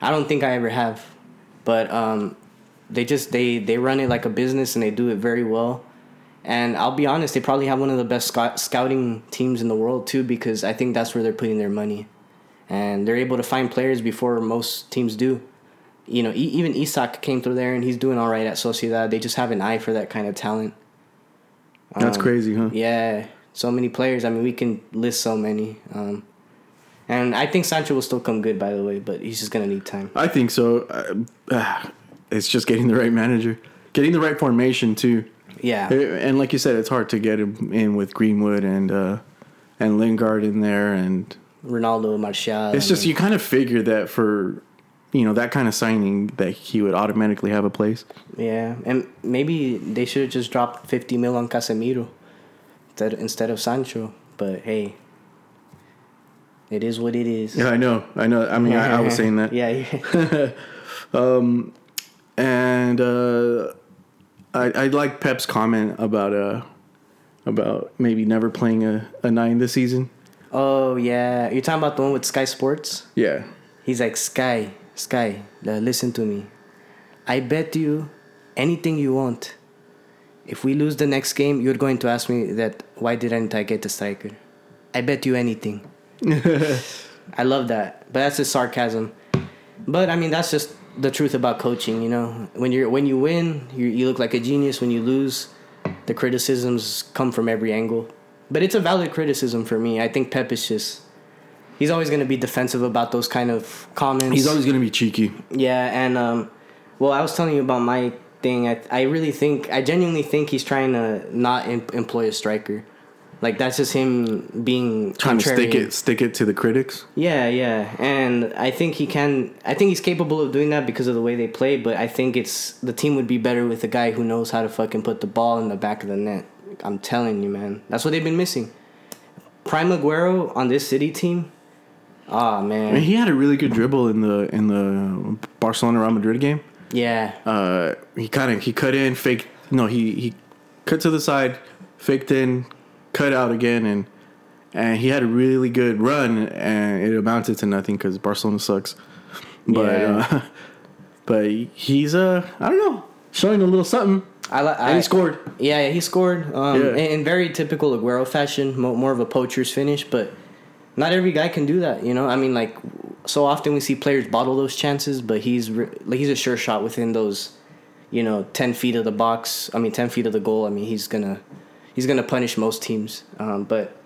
I don't think I ever have, but um, they just they they run it like a business and they do it very well. And I'll be honest, they probably have one of the best scout- scouting teams in the world too, because I think that's where they're putting their money, and they're able to find players before most teams do. You know, e- even Isak came through there and he's doing all right at Sociedad. They just have an eye for that kind of talent. That's Um, crazy, huh? Yeah, so many players. I mean, we can list so many. Um, and I think Sancho will still come good, by the way, but he's just gonna need time. I think so. Uh, uh, it's just getting the right manager, getting the right formation too. Yeah, And like you said, it's hard to get him in with Greenwood and uh, and Lingard in there, and Ronaldo, and Martial. it's just you kind of figure that for you know that kind of signing that he would automatically have a place. yeah, and maybe they should have just dropped fifty mil on Casemiro instead instead of Sancho. But hey, it is what it is. Yeah, I know, I know. I mean, I, I was saying that. yeah, yeah. and uh, I I like Pep's comment about uh about maybe never playing a, a nine this season. oh yeah, you're talking about the one with Sky Sports. Yeah, He's like Sky, Sky, uh, listen to me. I bet you anything you want. If we lose the next game, you're going to ask me that why didn't I get the striker? I bet you anything. I love that, but that's just sarcasm. But I mean, that's just the truth about coaching. You know, when you're when you win, you you look like a genius. When you lose, the criticisms come from every angle. But it's a valid criticism for me. I think Pep is just he's always going to be defensive about those kind of comments. He's always gonna be cheeky. Yeah, and um, well, I was telling you about my thing. I I really think I genuinely think he's trying to not em- employ a striker. Like that's just him being Trying to stick it, stick it to the critics. Yeah, yeah, and I think he can. I think he's capable of doing that because of the way they play. But I think it's the team would be better with a guy who knows how to fucking put the ball in the back of the net. I'm telling you, man, that's what they've been missing. Prime Aguero on this City team. Ah mean, man, he had a really good dribble in the in the Barcelona Real Madrid game. yeah, Uh, he kind of he cut in, fake. No, he he cut to the side, faked in, cut out again, and and he had a really good run, and it amounted to nothing because Barcelona sucks. But Yeah. uh, but he's uh I don't know showing a little something. I like. And he scored. Yeah, yeah, he scored. Um, Yeah. in, very typical Aguero fashion, mo- more of a poacher's finish, but not every guy can do that. You know, I mean, like so often we see players bottle those chances, but he's re- like he's a sure shot within those, you know, ten feet of the box. I mean, ten feet of the goal. I mean, he's gonna he's gonna punish most teams. Um, but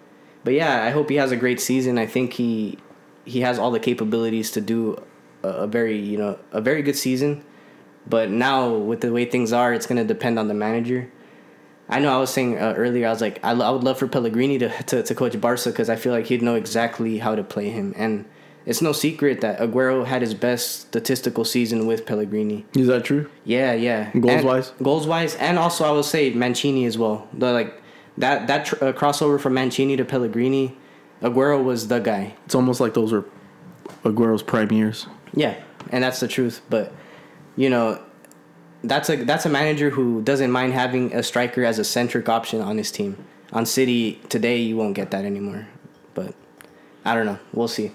but yeah, I hope he has a great season. I think he he has all the capabilities to do a, a very you know a very good season. But now with the way things are, it's gonna depend on the manager. I know I was saying uh, earlier, I was like, I, I would love for Pellegrini to, to, to coach Barca because I feel like he'd know exactly how to play him. And it's no secret that Aguero had his best statistical season with Pellegrini. Is that true? Yeah, yeah. Goals And- wise? goals wise, and also I will say Mancini as well. The like that that tr- uh, crossover from Mancini to Pellegrini, Aguero was the guy. It's almost like those were Aguero's prime years. Yeah, and that's the truth. But you know, that's a that's a manager who doesn't mind having a striker as a centric option on his team. On City today, you won't get that anymore. But I don't know. We'll see.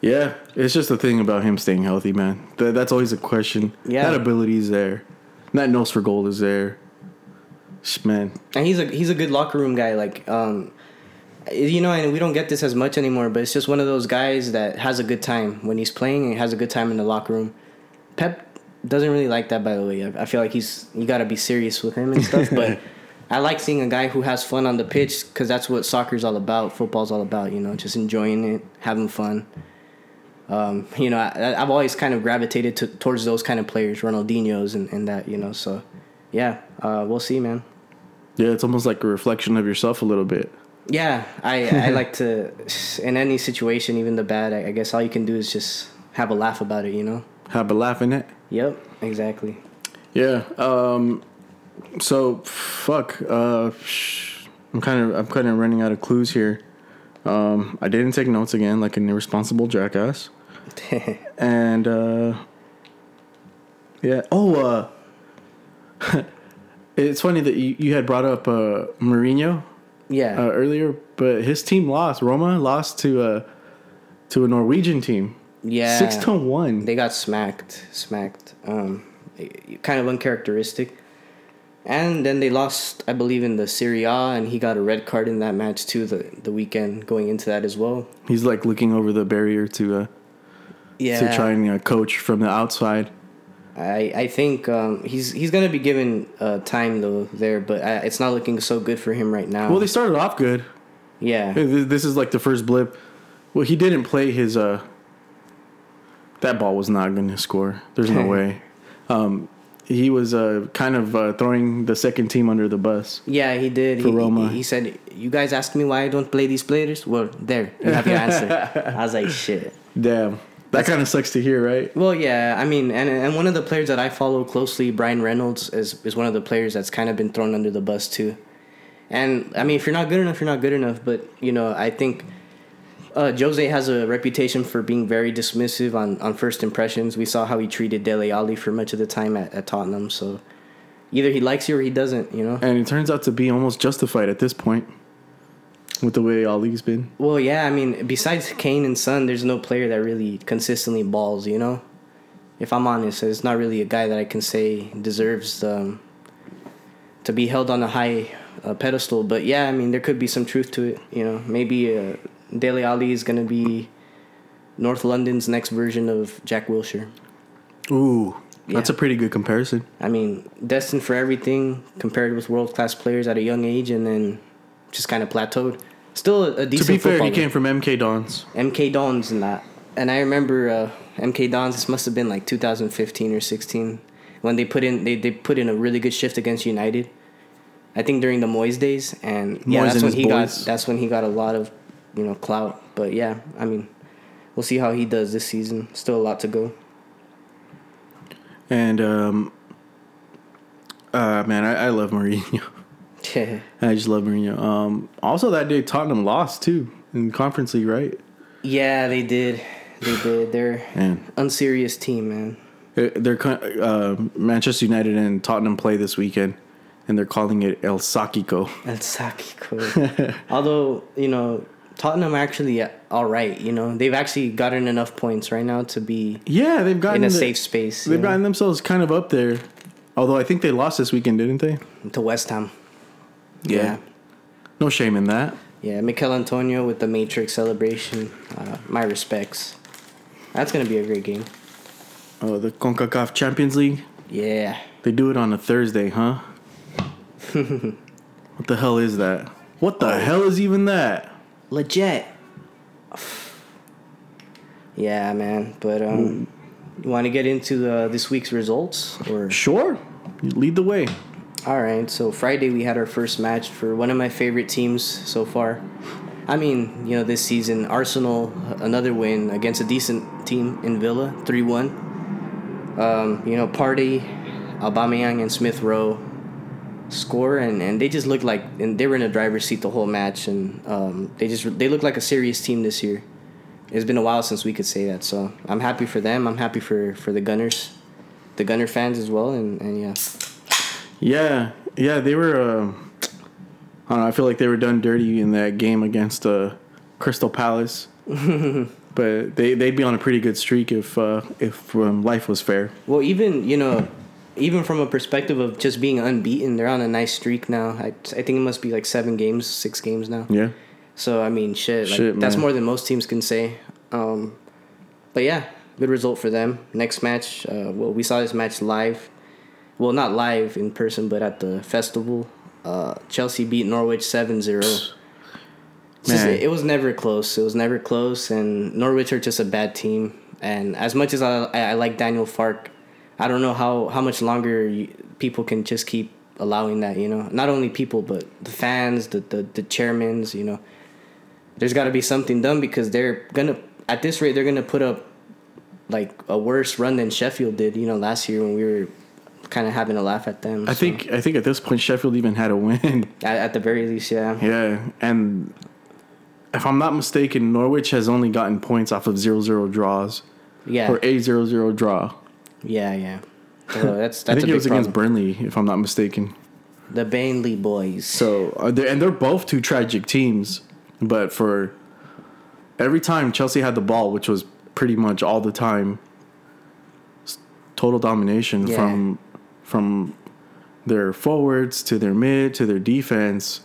Yeah, it's just the thing about him staying healthy, man. That, that's always a question. Yeah. that ability is there. That nose for goal is there. Man, And he's a he's a good locker room guy. Like um, you know, and we don't get this as much anymore. But it's just one of those guys that has a good time when he's playing and has a good time in the locker room. Pep doesn't really like that, by the way. I, I feel like he's you got to be serious with him and stuff. but I like seeing a guy who has fun on the pitch because that's what soccer's all about. Football's all about. You know, just enjoying it, having fun. Um, you know, I, I've always kind of gravitated to, towards those kind of players, Ronaldinho's and, and that. You know, so yeah, uh, we'll see, man. yeah, it's almost like a reflection of yourself a little bit. Yeah, I I like to in any situation, even the bad. I, I guess all you can do is just have a laugh about it. You know. Have a laugh in it. Yep. Exactly. Yeah. Um. So fuck. Uh. I'm kind of I'm kind of running out of clues here. Um. I didn't take notes again, like an irresponsible jackass. And uh. Yeah. Oh. Uh. it's funny that you, you had brought up uh Mourinho yeah. uh, earlier, but his team lost. Roma lost to uh to a Norwegian team. yeah. Six to one. They got smacked. Smacked. Um, kind of uncharacteristic. And then they lost, I believe, in the Serie A, and he got a red card in that match too. The the weekend going into that as well. He's like looking over the barrier to uh Yeah. to try and uh, coach from the outside. I I think um, he's he's gonna be given uh, time though there, but I, it's not looking so good for him right now. Well, they started off good. yeah. This is like the first blip. Well, he didn't play his. uh That ball was not going to score. There's no way. Um, he was uh, kind of uh, throwing the second team under the bus. Yeah, he did. For he, Roma. He, he said, "You guys ask me why I don't play these players. Well, there you have your answer." I was like, "Shit." Damn, that kind of sucks to hear, right? Well, yeah. I mean, and and one of the players that I follow closely, Bryan Reynolds, is is one of the players that's kind of been thrown under the bus too. And I mean, if you're not good enough, you're not good enough. But you know, I think uh, Jose has a reputation for being very dismissive on, on first impressions. We saw how he treated Dele Alli for much of the time at, at Tottenham. So either he likes you or he doesn't. You know. And it turns out to be almost justified at this point, with the way Alli's been. Well, yeah, I mean, besides Kane and Son, there's no player that really consistently balls, you know? if I'm honest, it's not really a guy that I can say deserves um, to be held on a high uh, pedestal. But yeah, I mean, there could be some truth to it. You know, maybe uh, Dele Alli is gonna be North London's next version of Jack Wilshere. Ooh, that's Yeah. a pretty good comparison. I mean, destined for everything, compared with world class players at a young age, and then just kind of plateaued. Still a, a decent to be fair, he came from MK Dons. MK Dons and that. And I remember uh, MK Dons. This must have been like 2015 or 16 when they put in they, they put in a really good shift against United. I think during the Moyes days, and yeah, Moyes that's and when he got that's when he got a lot of you know clout. But yeah, I mean, we'll see how he does this season. Still a lot to go. And um, uh, man, I, I love Mourinho. I just love Mourinho. Um, also that day Tottenham lost too in Conference League, right? yeah, they did. They did. They're Man, unserious team, man. they're, they're uh, Manchester United and Tottenham play this weekend, and they're calling it El Sackico. El Sackico. Although you know Tottenham are actually all right. You know they've actually gotten enough points right now to be Yeah, they've gotten in a the- safe space. They've you know, gotten themselves kind of up there. Although I think they lost this weekend, didn't they? to West Ham. Yeah. Yeah. No shame in that. Yeah, Michail Antonio with the Matrix celebration. Uh, my respects. That's gonna be a great game. Oh, the CONCACAF Champions League. Yeah. They do it on a Thursday, huh? what the hell is that? What the hell is even that? Legit. Yeah, man. But um, you want to get into uh, this week's results or? Sure. You lead the way. All right, so Friday we had our first match for one of my favorite teams so far. I mean, you know, this season, Arsenal, another win against a decent team in Villa, 3 1. Um, you know, Partey, Aubameyang, and Smith Rowe score, and, and they just looked like, and they were in the driver's seat the whole match, and um, they just, they look like a serious team this year. It's been a while since we could say that, so I'm happy for them. I'm happy for, for the Gunners, the Gunner fans as well, and, and yeah. Yeah, yeah, they were. Uh, I don't know. I feel like they were done dirty in that game against uh, Crystal Palace. but they they'd be on a pretty good streak if uh, if um, life was fair. Well, even you know, even from a perspective of just being unbeaten, they're on a nice streak now. I, I think it must be like seven games, six games now. Yeah. So I mean, shit, like, Shit, that's more than most teams can say. Um, but yeah, good result for them. Next match, uh, well, we saw this match live. Well, not live in person, but at the festival. Uh, Chelsea beat Norwich 7-0. Man. it was never close. It was never close, and Norwich are just a bad team. And as much as I, I like Daniel Farke, I don't know how, how much longer you, people can just keep allowing that. You know, not only people, but the fans, the the, the chairmans. You know, there's got to be something done because they're gonna at this rate they're gonna put up like a worse run than Sheffield did. You know, last year when we were kind of having a laugh at them. I so- think I think at this point Sheffield even had a win. at, at the very least, yeah. yeah, and if I'm not mistaken, Norwich has only gotten points off of 0-0 draws Yeah, or a 0-0 draw. Yeah, yeah. So that's that's I think a it big was against problem. Burnley, if I'm not mistaken. The Bainley boys. So uh, they're, and they're both two tragic teams, but for every time Chelsea had the ball, which was pretty much all the time, total domination Yeah. from from their forwards to their mid to their defense.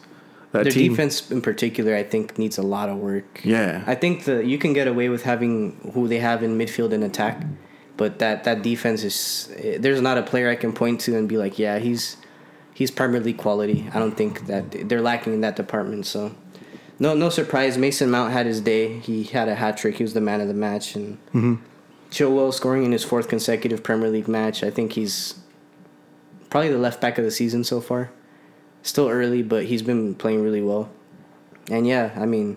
That Their team, defense in particular, I think, needs a lot of work. yeah, I think the you can get away with having who they have in midfield and attack, but that that defense is there's not a player I can point to and be like, yeah, he's he's Premier League quality. I don't think that they're lacking in that department. So, no no surprise. Mason Mount had his day. He had a hat trick. He was the man of the match, and mm-hmm. Chilwell scoring in his fourth consecutive Premier League match. I think he's probably the left back of the season so far. Still early, but he's been playing really well. And yeah, I mean,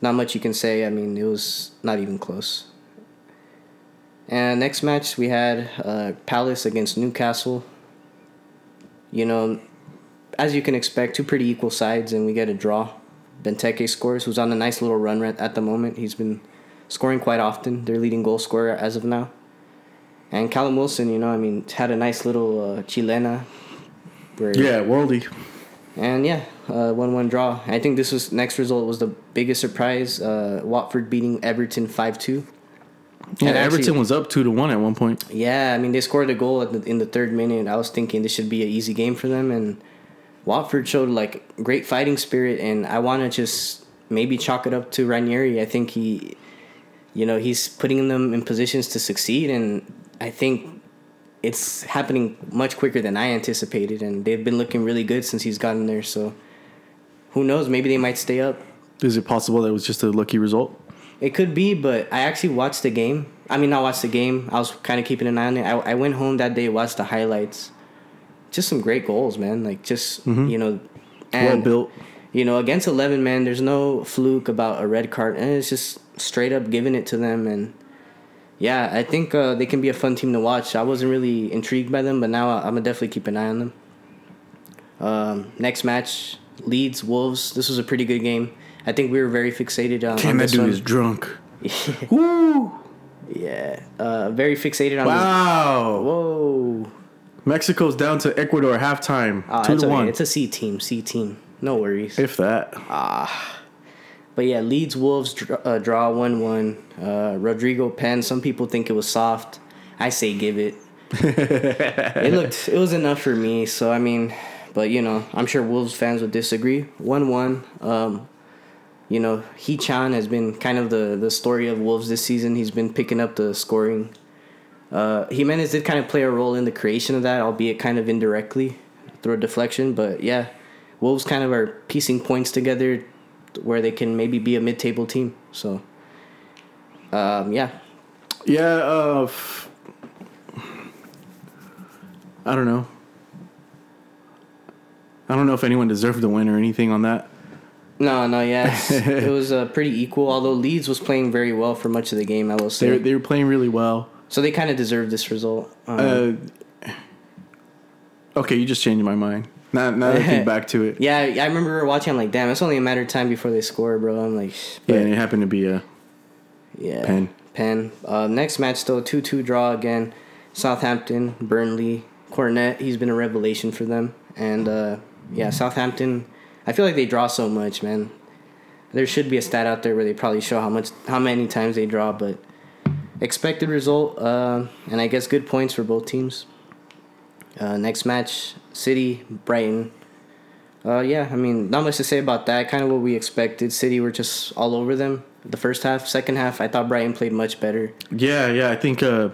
not much you can say. I mean, it was not even close. And next match we had uh, Palace against Newcastle. You know, as you can expect, two pretty equal sides, and we get a draw. Benteke scores, who's on a nice little run at the moment. He's been scoring quite often. Their leading goal scorer as of now. And Callum Wilson, you know, I mean, had a nice little uh, chilena. Where yeah, worldy. and yeah, uh, one-one draw. I think this was next result was the biggest surprise. Uh, Watford beating Everton five-two. Yeah, And actually- Everton was up two to one at one point. Yeah, I mean they scored a goal at the, in the third minute. I was thinking this should be an easy game for them, and Watford showed like great fighting spirit, and I want to just maybe chalk it up to Ranieri. I think he, you know, he's putting them in positions to succeed, and I think it's happening much quicker than I anticipated, and they've been looking really good since he's gotten there. So who knows? Maybe they might stay up. Is it possible that it was just a lucky result? It could be, but I actually watched the game. I mean, I watched the game. I was kind of keeping an eye on it. I, I went home that day, watched the highlights. Just some great goals, man. Like just you know, well built. you know against eleven men, there's no fluke about a red card, and it's just straight up giving it to them. And yeah, I think uh, they can be a fun team to watch. I wasn't really intrigued by them, but now I'm gonna definitely keep an eye on them. Um, next match, Leeds Wolves. This was a pretty good game. I think we were very fixated on, on Damn, that this dude one. is drunk. Woo! Yeah, uh, very fixated on. This. Wow. Whoa, Mexico's down to Ecuador halftime. Ah, two to okay. one. It's a C team, C team. No worries. if that. Ah. But yeah, Leeds Wolves dr- uh, draw one one. Uh, Rodrigo Pen. Some people think it was soft. I say give it. it looked. It was enough for me. So I mean, but you know, I'm sure Wolves fans would disagree. One one. Um, you know, Hee Chan has been kind of the the story of Wolves this season. He's been picking up the scoring. Uh, Jimenez did kind of play a role in the creation of that, albeit kind of indirectly through a deflection. But yeah, Wolves kind of are piecing points together where they can maybe be a mid-table team. So, um, yeah, Yeah, uh, f- I don't know. I don't know if anyone deserved the win or anything on that. No, no, yeah, it was uh, pretty equal. Although Leeds was playing very well for much of the game, I will They say. they were playing really well. so they kind of deserved this result. Um, Uh, okay, you just changed my mind. Now, now that I think back to it, yeah, I remember we were watching. I'm like, damn, it's only a matter of time before they score, bro. I'm like, yeah, and it happened to be a Yeah. Pen. Pen. Uh, next match though, two two draw again. Southampton, Burnley, Cornet. He's been a revelation for them, and uh, yeah, Southampton. I feel like they draw so much, man. There should be a stat out there where they probably show how much, how many times they draw, but expected result, uh, and I guess good points for both teams. Uh, next match, City, Brighton. Uh, yeah, I mean, not much to say about that. Kind of what we expected. City were just all over them the first half. Second half, I thought Brighton played much better. yeah, yeah. I think, uh,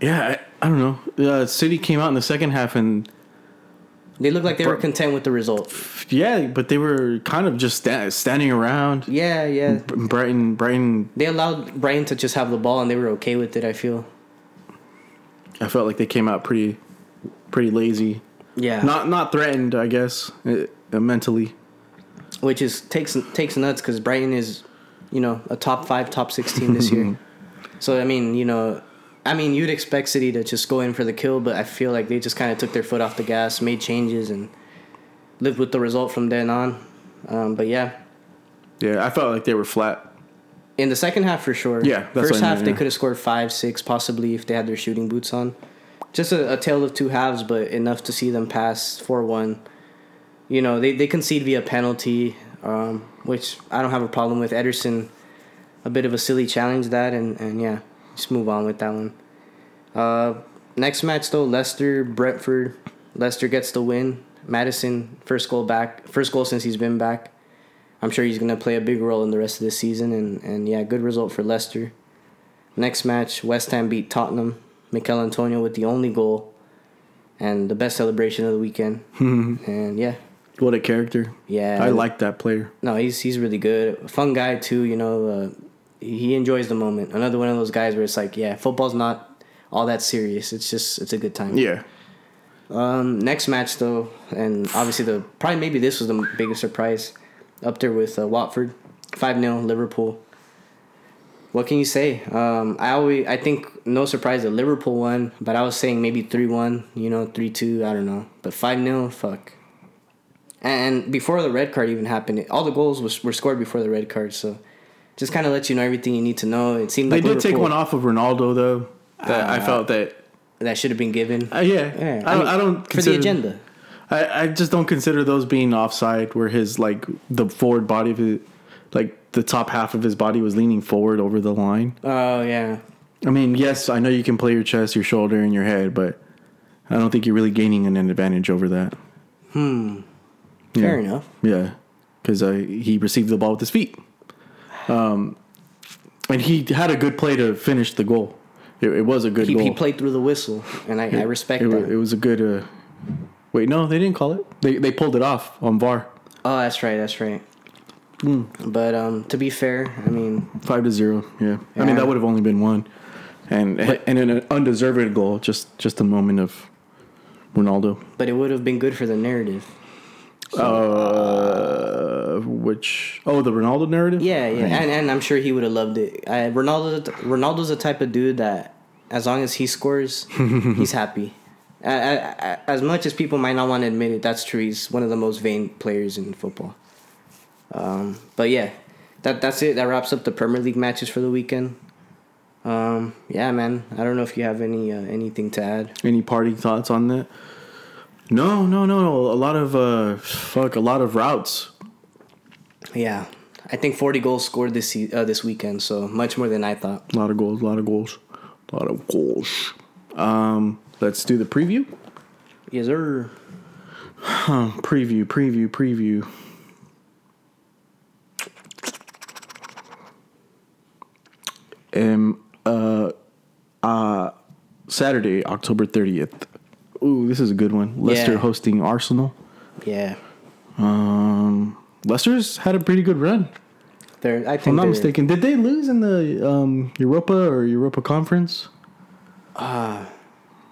yeah, I, I don't know. Uh, City came out in the second half and They looked like they were content with the result. yeah, but they were kind of just sta- standing around. Yeah, yeah. Brighton, Brighton. They allowed Brighton to just have the ball, and they were okay with it. I feel. I felt like they came out pretty, pretty lazy. Yeah. Not not threatened, I guess, uh, uh, mentally. which is takes takes nuts because Brighton is, you know, a top five, top six team this year. So I mean, you know, I mean, you'd expect City to just go in for the kill, but I feel like they just kind of took their foot off the gas, made changes, and lived with the result from then on. Um, but yeah, Yeah, I felt like they were flat. in the second half for sure. Yeah, that's first what I half mean, they yeah. could have scored five, six, possibly if they had their shooting boots on. Just a, a tale of two halves, but enough to see them pass four one. You know, they they concede via penalty, um, which I don't have a problem with. Ederson, a bit of a silly challenge that, and and yeah, just move on with that one. Uh, next match though, Leicester Brentford. Leicester gets the win. Maddison first goal back, first goal since he's been back. I'm sure he's gonna play a big role in the rest of this season, and and yeah, good result for Leicester. Next match, West Ham beat Tottenham. Michail Antonio with the only goal, and the best celebration of the weekend. and yeah, What a character. yeah, I like that player. No, he's he's really good. Fun guy too. You know, uh, he enjoys the moment. Another one of those guys where it's like, yeah, football's not all that serious. It's just it's a good time. Yeah. Um, next match though, and obviously the probably maybe this was the biggest surprise, up there with uh, Watford, five 0 Liverpool. What can you say? Um, I always I think no surprise that Liverpool won, but I was saying maybe three one, you know, three two, I don't know, but five 0 fuck. And before the red card even happened, all the goals was, were scored before the red card, so just kind of let you know everything you need to know. It seemed They like did take one off of Ronaldo though. That I Uh, felt that. that should have been given. Uh, yeah. Yeah, I, don't, mean, I don't for the agenda. I, I just don't consider those being offside where his like the forward body of his, like the top half of his body was leaning forward over the line. Oh yeah. I mean, yes, I know you can play your chest, your shoulder, and your head, but I don't think you're really gaining an advantage over that. Hmm. Yeah. Fair enough. Yeah, because uh, he received the ball with his feet, um, and he had a good play to finish the goal. It, it was a good He, goal. he played through the whistle, and I, I respect it, that. it was a good. Uh, wait, no, they didn't call it. They they pulled it off on VAR, oh, that's right. That's right. Hmm. But um, to be fair, I mean, five to zero. Yeah, I mean that would have only been one, and But- and an undeserved goal. Just just a moment of Ronaldo. but it would have been good for the narrative. Uh, which oh the Ronaldo narrative. Yeah, yeah, and and I'm sure he would have loved it. I, Ronaldo, Ronaldo's the type of dude that as long as he scores, he's happy. As much as people might not want to admit it, that's true. He's one of the most vain players in football. Um, but yeah, that that's it. That wraps up the Premier League matches for the weekend. Um, yeah, man. I don't know if you have any uh, anything to add. Any party thoughts on that? No, no, no, no. A lot of uh, fuck, a lot of routes. Yeah, I think 40 goals scored this uh, this weekend, so much more than I thought. A lot of goals, a lot of goals, a lot of goals. Um, let's do the preview. Yes, sir. Huh, preview, preview, preview. Um, uh, uh, Saturday, October 30th. Ooh, this is a good one. Leicester Yeah. hosting Arsenal. Yeah, Um, Leicester's had a pretty good run. they're. I If think I'm not mistaken. Did they lose in the um, Europa or Europa Conference?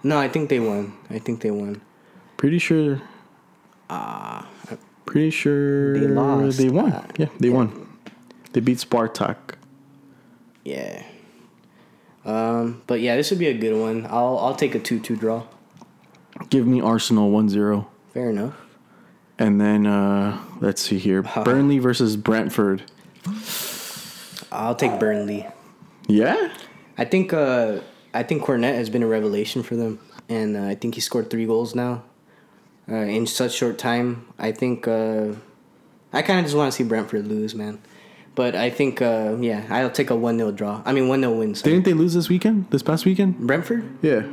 No, I think they won. I think they won. Pretty sure. Uh, pretty sure They lost. They won. Uh, yeah, they won. They beat Spartak. Yeah. Um, but yeah, this would be a good one. I'll I'll take a two-two draw. Give me Arsenal 1-0. Fair enough. And then uh, let's see here. Burnley versus Brentford. I'll take Burnley. Yeah? I think uh, I think Cornet has been a revelation for them, and uh, I think he scored three goals now uh, in such short time. I think uh, I kind of just want to see Brentford lose, man. But I think uh, yeah, I'll take a one 0 draw. I mean one 0 win. sorry. Didn't they lose this weekend? This past weekend? Brentford? Yeah.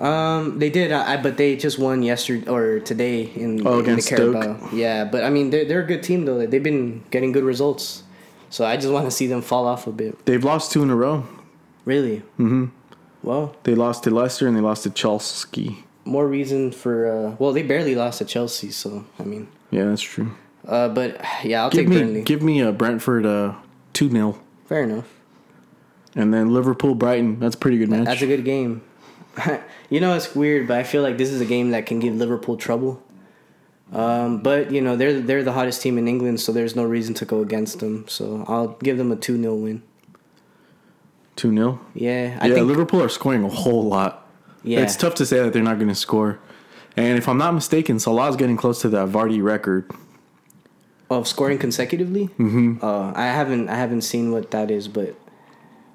Um, they did, I, but they just won yesterday or today in, Oh, in the against Stoke. Yeah, but I mean, they're they're a good team though. They've been getting good results, so I just want to see them fall off a bit. They've lost two in a row. Really? Mm-hmm. Well, They lost to Leicester and they lost to Chelsea. more reason for uh, well, they barely lost to Chelsea, so I mean, Yeah, that's true. uh, but yeah, I'll Give take me Burnley. give me a Brentford uh 2-0. Fair enough. And then Liverpool Brighton. That's a pretty good match. That's a good game. you know, it's weird, but I feel like this is a game that can give Liverpool trouble. Um, but you know, they're they're the hottest team in England, so there's no reason to go against them. So I'll give them a two 0 win. 2-0. Yeah, I yeah, think Liverpool are scoring a whole lot. Yeah. It's tough to say that they're not going to score. And if I'm not mistaken, Salah's getting close to that Vardy record. of scoring consecutively. Mm-hmm. Uh, I haven't I haven't seen what that is, but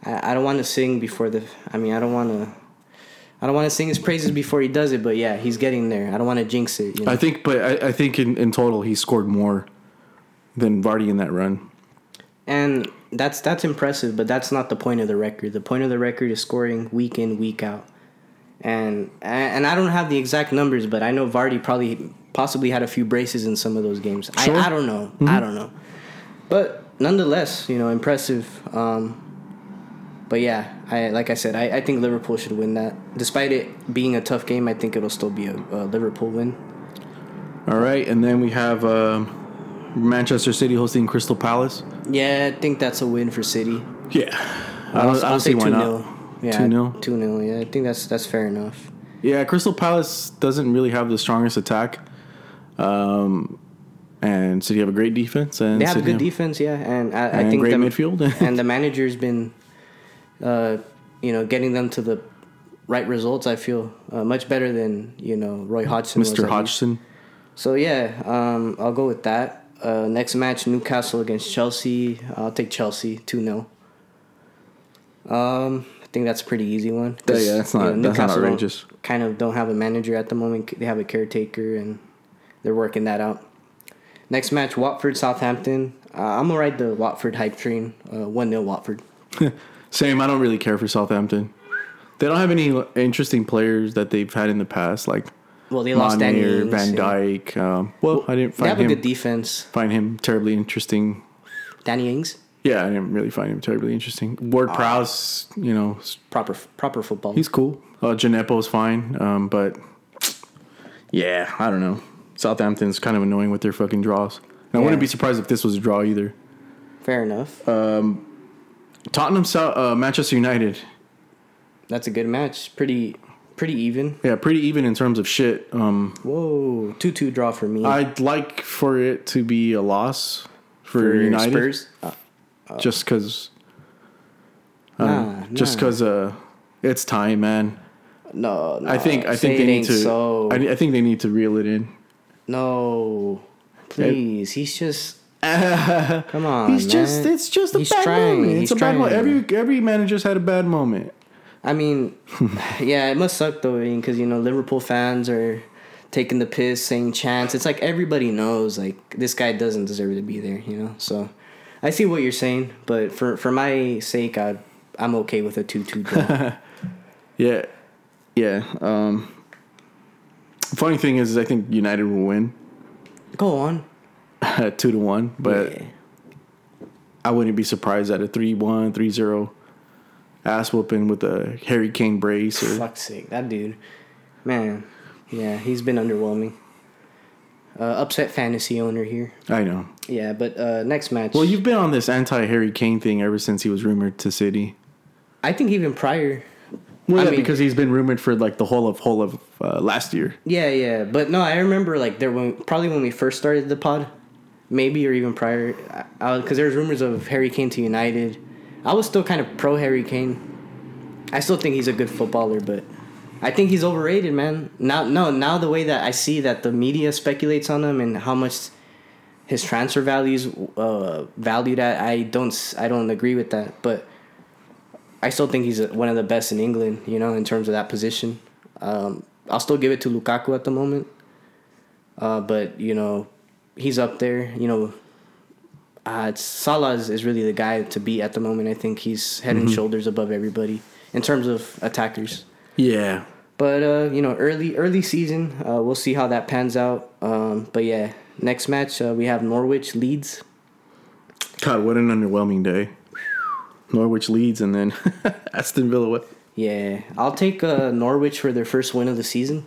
I, I don't want to sing before the. I mean, I don't want to. I don't want to sing his praises before he does it, but yeah, he's getting there. I don't want to jinx it. You know? I think, but I, I think in, in total he scored more than Vardy in that run. and that's that's impressive, but that's not the point of the record. The point of the record is scoring week in week out. And and I don't have the exact numbers, but I know Vardy probably possibly had a few braces in some of those games. Sure. I, I don't know. I don't know. But nonetheless, you know, impressive. Um, but yeah, I like I said, I, I think Liverpool should win that. Despite it being a tough game, I think it'll still be a, a Liverpool win. All right, and then we have um, Manchester City hosting Crystal Palace. Yeah, I think that's a win for City. Yeah, I don't, I don't see why not. Yeah, 2-0? Two 0 Yeah, I think that's that's fair enough. Yeah, Crystal Palace doesn't really have the strongest attack, um, and City have a great defense. And They have a City good defense, yeah, and I, I think great the, midfield. and the manager's been, uh, you know, getting them to the right results. I feel uh, much better than you know Roy Hodgson. Mr. Hodgson. So yeah, um, I'll go with that. Uh, next match, Newcastle against Chelsea. I'll take Chelsea two 0 Um, I think that's a pretty easy one. Yeah, that's not- that's not Newcastle don't- outrageous. Kind of don't have a manager at the moment. They have a caretaker, and they're working that out. Next match, Watford Southampton. Uh, I'm gonna ride the Watford hype train. Uh, One 0 Watford. Same. I don't really care for Southampton. They don't have any interesting players that they've had in the past, like Well, they lost Danny Mane or Ings, Van Dijk. Um, well, I didn't find They have find a him good defense. find him terribly interesting. Danny Ings, Yeah, I didn't really find him terribly interesting. Ward Ah. Prowse, you know, proper proper football. he's cool. Uh, Djenepo's fine, um, but yeah, I don't know. Southampton's kind of annoying with their fucking draws. And I wouldn't be surprised if this was a draw either. Fair enough. Tottenham, uh, Manchester United. That's a good match. Pretty pretty even. Yeah, pretty even in terms of shit. Um, Whoa, two two draw for me. I'd like for it to be a loss for, for United, Spurs. Uh, just because. Nah, Just nah. because uh, it's time, man. no, no, I think I think they need to. So I, I think they need to reel it in. no, please. He's just come on. He's just it's just a He's bad trying, moment. he's It's a bad moment. Every every manager's had a bad moment. I mean, yeah, it must suck though, because you know Liverpool fans are taking the piss, saying chance. It's like everybody knows like this guy doesn't deserve to be there, you know. So I see what you're saying, but for for my sake, I I'm okay with a two two draw. Yeah, yeah. Um, funny thing is, is I think United will win Go on, two to one, but Yeah. I wouldn't be surprised at a 3-1, 3-0 ass whooping with a Harry Kane brace. Or, fuck's sake, that dude, man, yeah, he's been underwhelming. Uh, upset fantasy owner here. I know. Yeah, but uh, next match. Well, you've been on this anti Harry Kane thing ever since he was rumored to City. I think even prior. Well, I yeah, mean- because he's been rumored for like the whole of whole of uh, last year. Yeah, yeah, but no, I remember like there when probably when we first started the pod, maybe or even prior, because there was rumors of Harry Kane to United. I was still kind of pro Harry Kane. I still think he's a good footballer, but I think he's overrated, man. Now, no, now the way that I see that the media speculates on him and how much his transfer values uh, valued at, I don't, I don't agree with that, but. I still think he's one of the best in England, you know, in terms of that position. Um, I'll still give it to Lukaku at the moment. Uh, but, you know, he's up there. You know, uh, Salah is, really the guy to beat at the moment. I think he's head and shoulders above everybody in terms of attackers. Yeah. But, uh, you know, early early season, uh, we'll see how that pans out. Um, but, yeah, next match, uh, we have Norwich Leeds. God, what an underwhelming day. Norwich leads and then Aston Villa. What? Yeah, I'll take uh, Norwich for their first win of the season.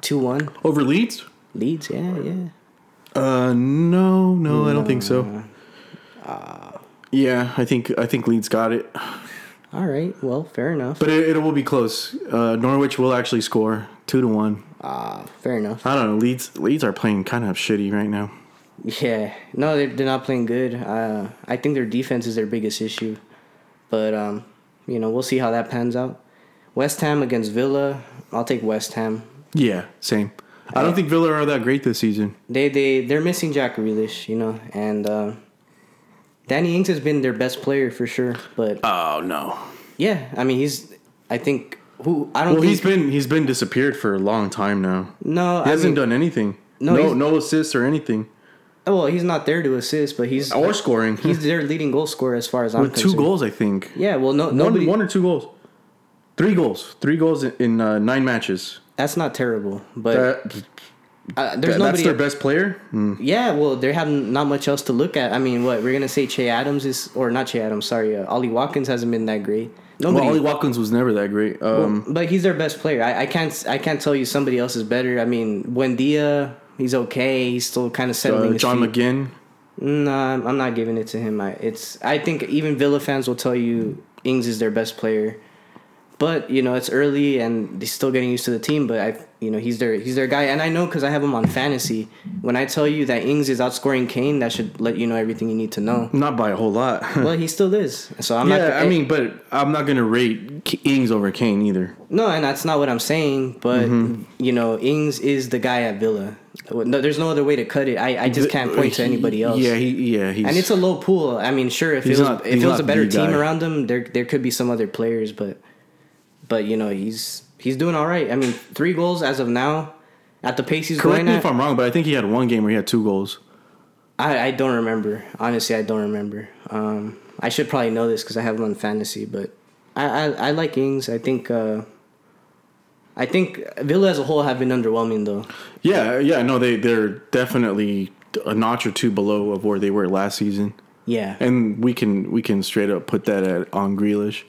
2 1. Over Leeds? Leeds, yeah, yeah. Uh, no, no, I don't think so. Uh, Yeah, I think I think Leeds got it, All right, well, fair enough. but it, it will be close. Uh, Norwich will actually score two to one. Ah, fair enough. I don't know. Leeds Leeds are playing kind of shitty right now. Yeah, no, they're, they're not playing good. Uh, I think their defense is their biggest issue. But, um, you know, we'll see how that pans out. West Ham against Villa. I'll take West Ham. Yeah, same. I don't think Villa are that great this season. They, they, they're missing Jack Grealish, you know, and uh, Danny Ings has been their best player for sure. But, Oh no. yeah, I mean, he's, I think, who, I don't Well, think. he's been he's been disappeared for a long time now. no, He I hasn't mean, done anything. No, No, no, assists or anything, well, he's not there to assist, but he's, or scoring. he's their leading goal scorer as far as I'm with two goals, I think. Yeah, well, no, One, nobody. one or two goals. Three goals. Three goals in, in uh, nine matches. That's not terrible, but That, uh, there's that- nobody. that's their best player. Mm. Yeah, well, they have not much else to look at. I mean, what we're gonna say? Che Adams is, or not Che Adams? Sorry, uh, Ollie Watkins hasn't been that great. Well, Nobody, Ollie Watkins was never that great. Um, but he's their best player. I, I can't, I can't tell you somebody else is better. I mean, Buendia, he's okay. He's still kind of settling. uh, John feet. McGinn. No, I'm I'm not giving it to him. I, it's, I think even Villa fans will tell you Ings is their best player. But you know it's early and they're still getting used to the team. But I, you know, he's their he's their guy, and I know because I have him on fantasy. When I tell you that Ings is outscoring Kane, that should let you know everything you need to know. Not by a whole lot. well, he still is. So I'm yeah, not. I mean, but I'm not gonna rate Ings over Kane either. no, and that's not what I'm saying. But Mm-hmm. you know, Ings is the guy at Villa. No, there's no other way to cut it. I, I just can't point to anybody else. Yeah, he, yeah, he's and it's a low pool. I mean, sure, if it was not- if it was a better team around him, there there could be some other players, but but you know he's he's doing all right. I mean, three goals as of now, at the pace he's correct going me at. if I'm wrong, but I think he had one game where he had two goals. I, I don't remember. Honestly, I don't remember. Um, I should probably know this because I have him on fantasy, but I, I, I like Ings. I think uh, I think Villa as a whole have been underwhelming though. Yeah, yeah, no, they they're definitely a notch or two below of where they were last season, Yeah, and we can we can straight up put that at on Grealish,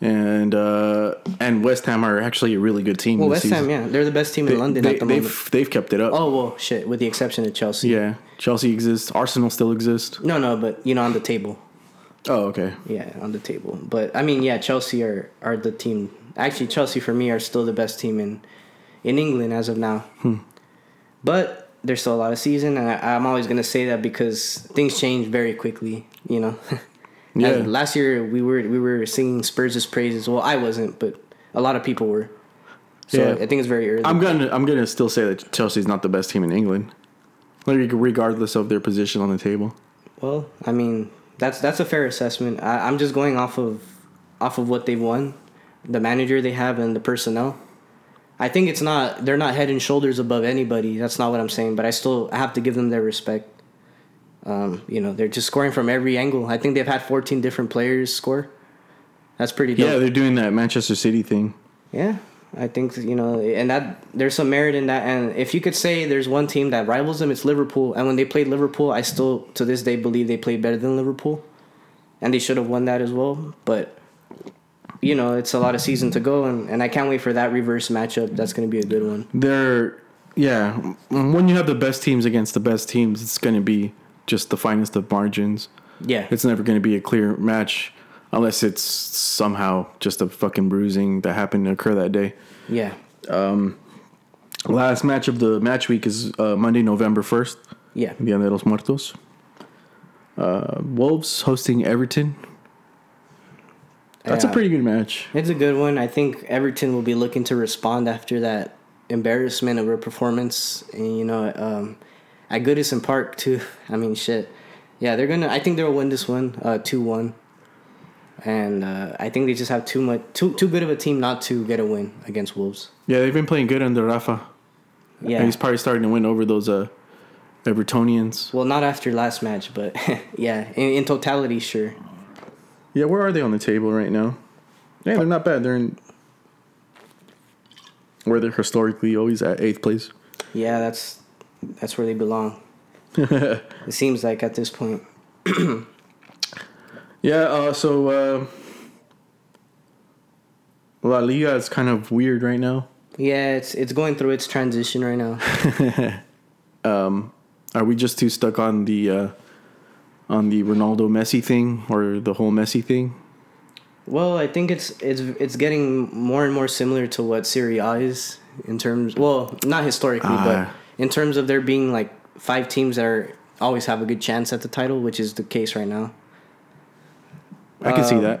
and uh, and West Ham are actually a really good team. well, West Ham, yeah, they're the best team in London they, at the moment. they've they've kept it up. Oh well, shit. With the exception of Chelsea. Yeah, Chelsea exists. Arsenal still exists. No, no, but you know, on the table. Oh, okay. Yeah, on the table. But I mean, yeah, Chelsea are are the team. Actually, Chelsea for me are still the best team in in England as of now. But there's still a lot of season, and I, I'm always gonna say that because things change very quickly. You know. Yeah. As- last year we were we were singing Spurs' praises. Well, I wasn't, but a lot of people were. So Yeah. I think it's very early. I'm gonna I'm gonna still say that Chelsea's not the best team in England, like regardless of their position on the table. Well, I mean, that's that's a fair assessment. I, I'm just going off of off of what they've won, the manager they have, and the personnel. I think it's not they're not head and shoulders above anybody. That's not what I'm saying, but I still I have to give them their respect. Um, you know, they're just scoring from every angle. I think they've had 14 different players score. That's pretty dope. Yeah, they're doing that Manchester City thing. Yeah, I think you know, and that there's some merit in that. And if you could say there's one team that rivals them, it's Liverpool. And when they played Liverpool, I still to this day believe they played better than Liverpool, and they should have won that as well. But you know, it's a lot of season to go, and, and I can't wait for that reverse matchup. That's going to be a good one. They're yeah. When you have the best teams against the best teams, it's going to be just the finest of margins. Yeah, It's never going to be a clear match unless it's somehow just a fucking bruising that happened to occur that day. yeah, Um, Last match of the match week is uh, Monday, November first. yeah. Dia de los Muertos. Uh, Wolves hosting Everton. That's a pretty good match. It's a good one. I think Everton will be looking to respond after that embarrassment of a performance. And, you know, um, at Goodison Park, too. I mean, shit. Yeah, they're going to, I think they'll win this one uh, 2 1. And uh, I think they just have too much, too, too good of a team not to get a win against Wolves. Yeah, they've been playing good under Rafa. Yeah. And he's probably starting to win over those uh, Evertonians. well, not after last match, but yeah, in, in totality, sure. Yeah, where are they on the table right now? Yeah, they're not bad. They're in where they're historically always at eighth place. Yeah, that's that's where they belong. it seems like at this point. Yeah, uh, so uh, La Liga is kind of weird right now. Yeah, it's it's going through its transition right now. Are we just too stuck on the uh, on the Ronaldo Messi thing or the whole Messi thing? Well, I think it's it's it's getting more and more similar to what Serie A is in terms. Well, not historically, Ah. In terms of there being like five teams that are always have a good chance at the title, which is the case right now. I can see Um, that.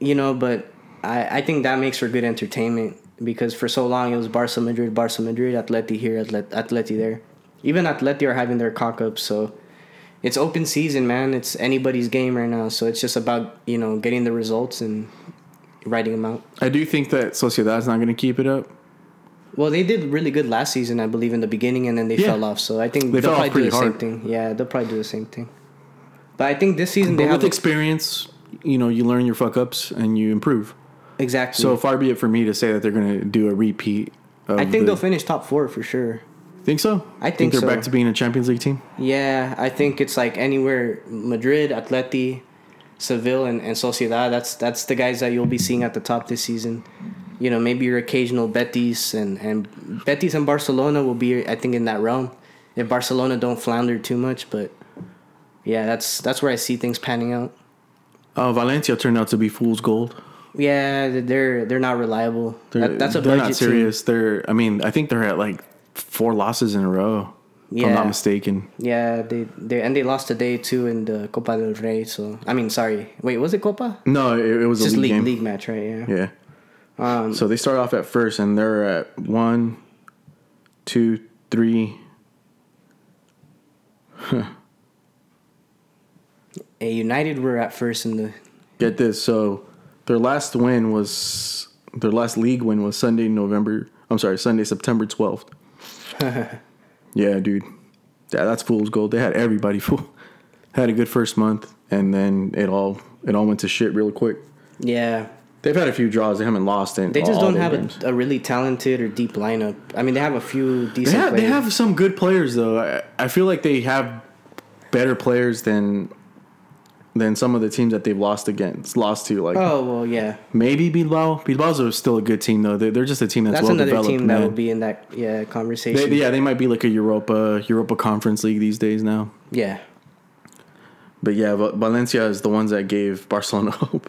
You know, but I I think that makes for good entertainment because for so long it was Barca Madrid, Barca Madrid, Atleti here, Atlet- Atleti there. Even Atleti are having their cock ups, so it's open season, man. It's anybody's game right now, so it's just about you know getting the results and writing them out. I do think that Sociedad's not going to keep it up. Well, they did really good last season, I believe, in the beginning, and then they Yeah. fell off. So I think They they will probably do the same thing. Yeah, they'll probably do the same thing. But I think this season they But have with experience, you know, you learn your fuck ups and you improve. exactly. So far be it for me to say that they're going to do a repeat. Of I think the, they'll finish top four for sure. think so. I think they're so. back to being a Champions League team. Yeah, I think it's like anywhere Madrid, Atleti, Seville, and, and Sociedad. That's that's the guys that you'll be seeing at the top this season. You know, maybe your occasional Betis and and Betis and Barcelona will be, I think, in that realm. If Barcelona don't flounder too much, but yeah, that's that's where I see things panning out. Uh, Valencia turned out to be fool's gold. Yeah, they're they're not reliable. They're, That, that's a they're not serious. They're. I mean, I think they're at like four losses in a row. If I'm not mistaken. Yeah, they they and they lost today too in the Copa del Rey. So I mean, sorry, wait, was it Copa? No, it, it was Just a league, league game. league match, right? Yeah. Yeah. Um, So they start off at first, and they're at one, two, three. Hey, United were at first in the Get this. So their last win was their last league win was Sunday, November. I'm sorry, Sunday, September 12th. yeah, dude. Yeah, that's fool's gold. They had everybody fool. Had a good first month, and then it all it all went to shit real quick. Yeah, They've had a few draws. They haven't lost in. they just all don't have a, a really talented or deep lineup. I mean, they have a few They decent. have, they have some good players though. I, I feel like they have better players than than some of the teams that they've lost against, lost to. Like Oh well, yeah. maybe Bilbao. Bilbao's are still a good team though. They're, they're just a team that's, That's well another developed. team that man. would be in that yeah conversation. They, yeah, they might be like a Europa Europa Conference League these days now. yeah. But yeah, Valencia is the ones that gave Barcelona hope.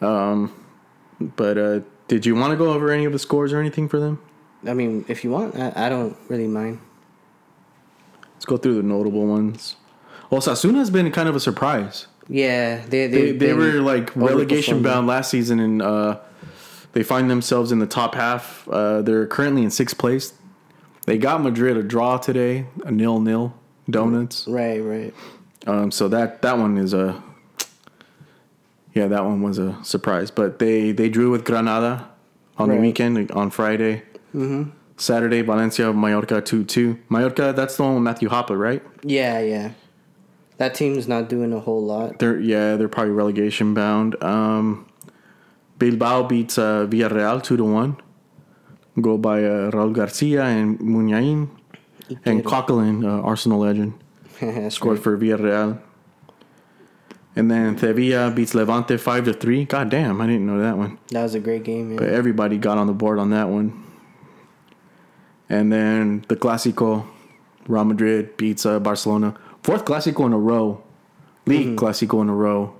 Um, but uh, did you want to go over any of the scores or anything for them? I mean, if you want, I, I don't really mind. Let's go through the notable ones. Well, Sasuna's been kind of a surprise. Yeah, they They, they they were like relegation bound last season, and uh, they find themselves in the top half. Uh, they're currently in sixth place. They got Madrid a draw today, a nil nil donuts. right, right. Um, so that that one is a yeah, that one was a surprise. But they they drew with Granada on the weekend on Friday. Mm-hmm. Saturday, Valencia Mallorca two two. Mallorca, that's the one with Matthew Hoppe, right? Yeah, yeah. That team's not doing a whole lot. They're yeah, they're probably relegation bound. Um, Bilbao beats uh, Villarreal two to one. Go by uh, Raul Garcia and Muniain and Coquelin, uh, Arsenal legend, scored right. for Villarreal. And then Sevilla beats Levante five to three. God damn, I didn't know that one. That was a great game. But everybody got on the board on that one. And then the Clásico, Real Madrid beats uh, Barcelona. Fourth Clásico in a row, league Mm-hmm. Clásico in a row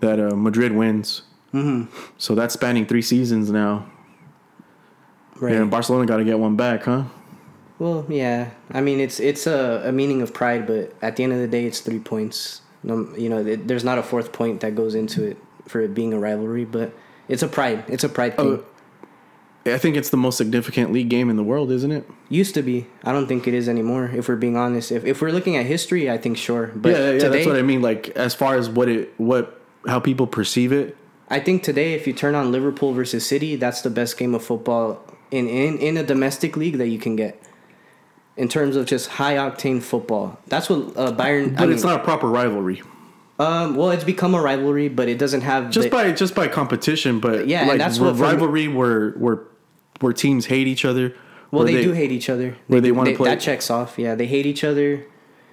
that uh, Madrid wins. Mm-hmm. So that's spanning three seasons now. Right. And Barcelona got to get one back, huh? Well, yeah. I mean, it's it's a, a meaning of pride, but at the end of the day, it's three points. No, you know, it, there's not a fourth point that goes into it for it being a rivalry, but it's a pride. It's a pride thing. Oh. I think it's the most significant league game in the world, isn't it? Used to be. I don't think it is anymore. If we're being honest, if if we're looking at history, I think sure. But yeah, yeah, today, that's what I mean. Like as far as what it, what, how people perceive it. I think today, if you turn on Liverpool versus City, that's the best game of football in in, in a domestic league that you can get. In terms of just high octane football, that's what uh, Bayern. But I mean, it's not a proper rivalry. Um, well, it's become a rivalry, but it doesn't have just the- by just by competition, but Yeah, like that's what me- rivalry where where where teams hate each other. Well, where they, do hate each other. where they do- wanna play- That checks off. Yeah, they hate each other,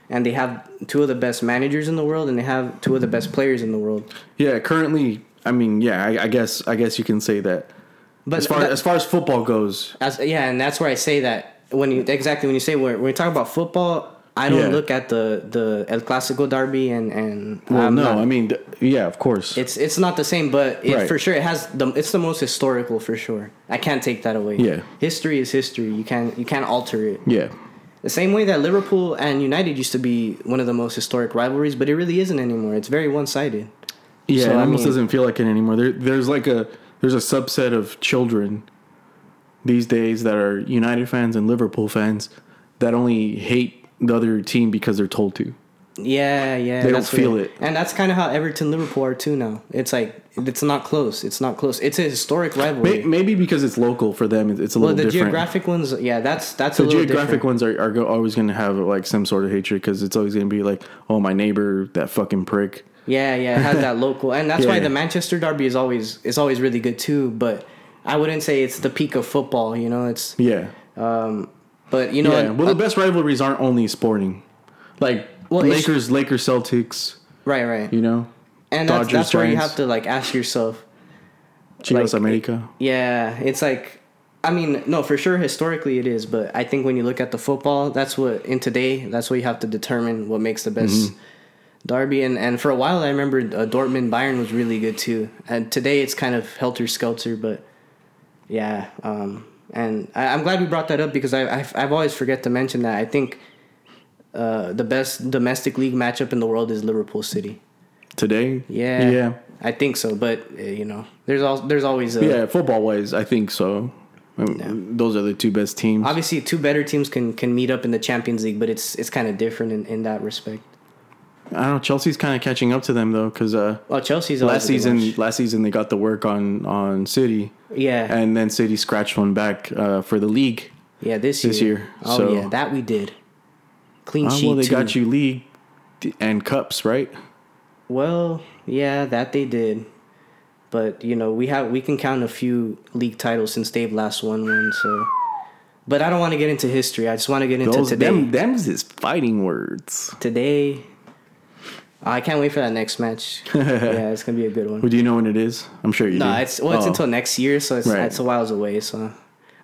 and they have two of the best managers in the world, and they have two of the best players in the world. Yeah, currently, I mean, yeah, I, I guess I guess you can say that. But As far that- as far as football goes, as, yeah, and that's where I say that when you exactly when you say when, we talk about football, I don't Yeah. look at the the El Clasico derby and and well, I'm no, not- I mean, th- yeah, of course. it's it's not the same, but it, Right. for sure it has the it's the most historical for sure. I can't take that away. Yeah. history is history. You can't you can't alter it. yeah, The same way that Liverpool and United used to be one of the most historic rivalries, but it really isn't anymore. It's very one sided. yeah, So, it I almost mean- doesn't feel like it anymore. There, there's like a there's a subset of children these days that are United fans and Liverpool fans that only hate the other team because they're told to. Yeah, yeah. They don't feel it. and that's kind of how Everton Liverpool are too now. It's like it's not close. It's not close. It's a historic rivalry. May- Maybe because it's local for them, it's a well, little bit. Well the different. geographic ones, yeah, that's that's a the geographic different. ones are, are always going to have like some sort of hatred because it's always going to be like, oh, my neighbor, that fucking prick. Yeah, yeah, it has that local, and that's why Yeah. the Manchester derby is always is always really good too. But I wouldn't say it's the peak of football. You know, it's Yeah, but you know, yeah. Well, uh, the best rivalries aren't only sporting, like Well, Lakers, Lakers, Celtics. right, right, You know, and that's Dodgers, that's where you have to like ask yourself. Chivas like, America. Yeah, it's like, I mean, no, for sure, historically it is, but I think when you look at the football, that's what in today, that's what you have to determine what makes the best Mm-hmm. derby. And and for a while, I remember uh, Dortmund Bayern was really good too. And today it's kind of helter skelter, but yeah. Um, and I, I'm glad we brought that up because I I've, I've always forget to mention that I think. Uh, the best domestic league matchup in the world is Liverpool City. Today, Yeah, yeah, I think so. But uh, you know, there's al- there's always a, yeah. Football wise, I think so. Um, Those are the two best teams. obviously two better teams can can meet up in the Champions League, but it's it's kind of different in, in that respect. I don't know. Chelsea's kind of catching up to them though, because uh, Well, Chelsea's last season, last season they got the work on on City, yeah, and then City scratched one back uh, for the league. yeah, this, this year. year, Oh so- yeah, that we did. clean Uh, sheet. well, they too. got you league and cups, right? Well, yeah, that they did. But you know, we have we can count a few league titles since they've last won one. So, but I don't want to get into history. I just want to get into Those today. them them's is fighting words. Today, I can't wait for that next match. yeah, it's gonna be a good one. Well, do you know when it is? I'm sure you No, do. it's well, it's Oh. until next year, so it's Right. it's a whiles away. So,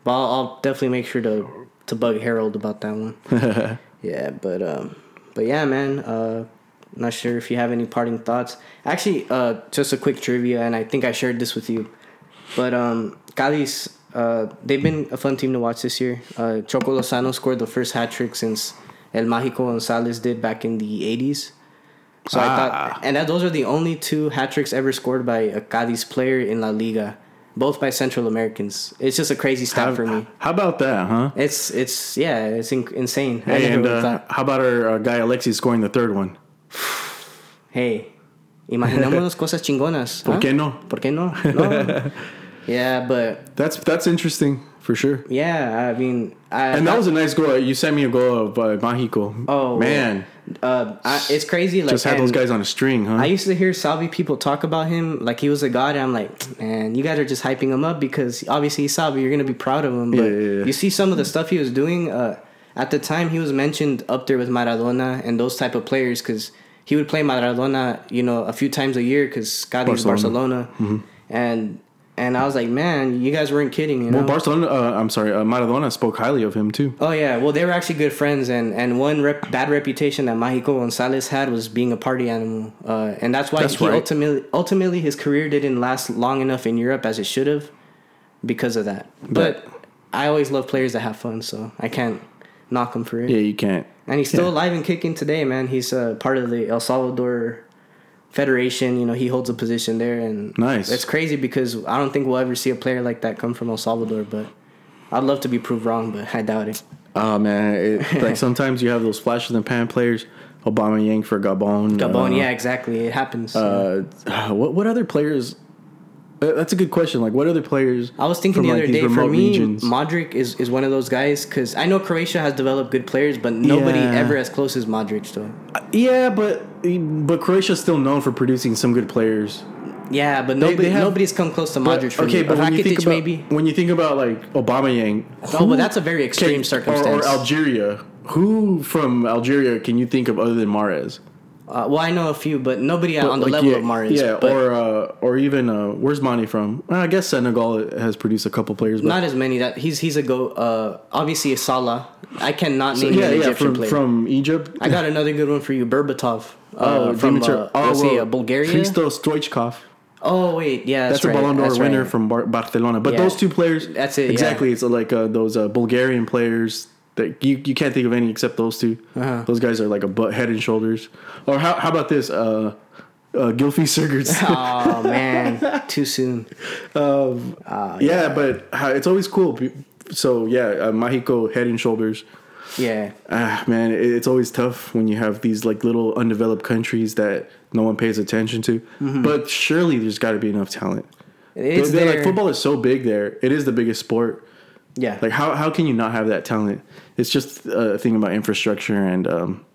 but I'll, I'll definitely make sure to to bug Harold about that one. yeah, but um, but yeah, man. Uh, not sure if you have any parting thoughts. Actually, uh, just a quick trivia, and I think I shared this with you. But um, Cádiz, uh, they've been a fun team to watch this year. Uh, Choco Lozano scored the first hat trick since El Mágico González did back in the '80s. So I Ah. thought, and that those are the only two hat tricks ever scored by a Cádiz player in La Liga, both by Central Americans. It's just a crazy stat how, for me. how about that, huh? It's it's yeah, it's in- insane. I Hey, and uh, how about our uh, guy Alexis scoring the third one? Hey, imaginamos cosas chingonas. ¿Por huh? qué no? ¿Por qué no? No. yeah, but That's that's interesting for sure. yeah, I mean, I, And that was a nice goal. You sent me a goal of uh, Mágico. Oh, man, uh, I, it's crazy. Like, just had those guys on a string, huh? I used to hear Salvi people talk about him like he was a god. And I'm like, man, you guys are just hyping him up because obviously he's Salvi. You're gonna be proud of him. But Yeah, yeah, yeah. you see some of the stuff he was doing. Uh, at the time, he was mentioned up there with Maradona and those type of players because he would play Maradona, you know, a few times a year because Scotty was Barcelona. Barcelona, and and I was like, man, you guys weren't kidding. You know? well, Barcelona. Uh, I'm sorry, uh, Maradona spoke highly of him too. Oh yeah, well they were actually good friends, and and one rep, bad reputation that Mágico Gonzalez had was being a party animal, uh, and that's why That's he right. ultimately ultimately his career didn't last long enough in Europe as it should have, because of that. But I always love players that have fun, so I can't knock him for it. Yeah, you can't. And he's still Yeah. alive and kicking today, man. He's uh, part of the El Salvador Federation. You know, he holds a position there, and Nice. It's crazy because I don't think we'll ever see a player like that come from El Salvador, but. I'd love to be proved wrong, but I doubt it. Oh man, it, like sometimes you have those flashes in the pan players. Aubameyang for Gabon. Gabon, uh, yeah, exactly. It happens. Uh, what what other players? Uh, that's a good question. Like what other players? I was thinking from, the other these day for me, regions? Modric is, is one of those guys because I know Croatia has developed good players, but nobody Yeah. ever as close as Modric. Though. Yeah, but but Croatia's still known for producing some good players. Yeah, but nobody they have- nobody's come close to But, Modric. for okay, me. but when you think about maybe. when you think about like Aubameyang, Oh, but that's a very extreme circumstance. Or, or Algeria, who from Algeria can you think of other than Mahrez? Uh, well, I know a few, but nobody on the Like, level yeah, of Mahrez. Yeah, but or uh, or even uh, where's Mane from? I guess Senegal has produced a couple players, but not as many. That he's he's a go. Uh, obviously a Salah. I cannot So, name yeah, an yeah, Egyptian from player. from Egypt. I got another good one for you, Berbatov. Uh, from Dimitar- uh, see, well, uh, Bulgaria. Hristo Stoichkov. Oh wait, yeah, that's, That's, right. a Ballon d'Or winner right. from Bar- Barcelona. But Yeah. those two players, That's it, yeah. Exactly, it's like uh, those uh, Bulgarian players that you, you can't think of any except those 2 Uh-huh. Those guys are like a butt, head and shoulders. Or how how about this? Uh, uh, Gylfi Sigurds. Oh man, too soon. um, Oh, yeah, but how, it's always cool. So yeah, uh, Mágico head and shoulders. Yeah, Ah, man, it, it's always tough when you have these like little undeveloped countries that no one pays attention to. Mm-hmm. But surely there's got to be enough talent. it's like football is so big there. It is the biggest sport. Yeah, Like how how can you not have that talent? It's just a thing about infrastructure and um,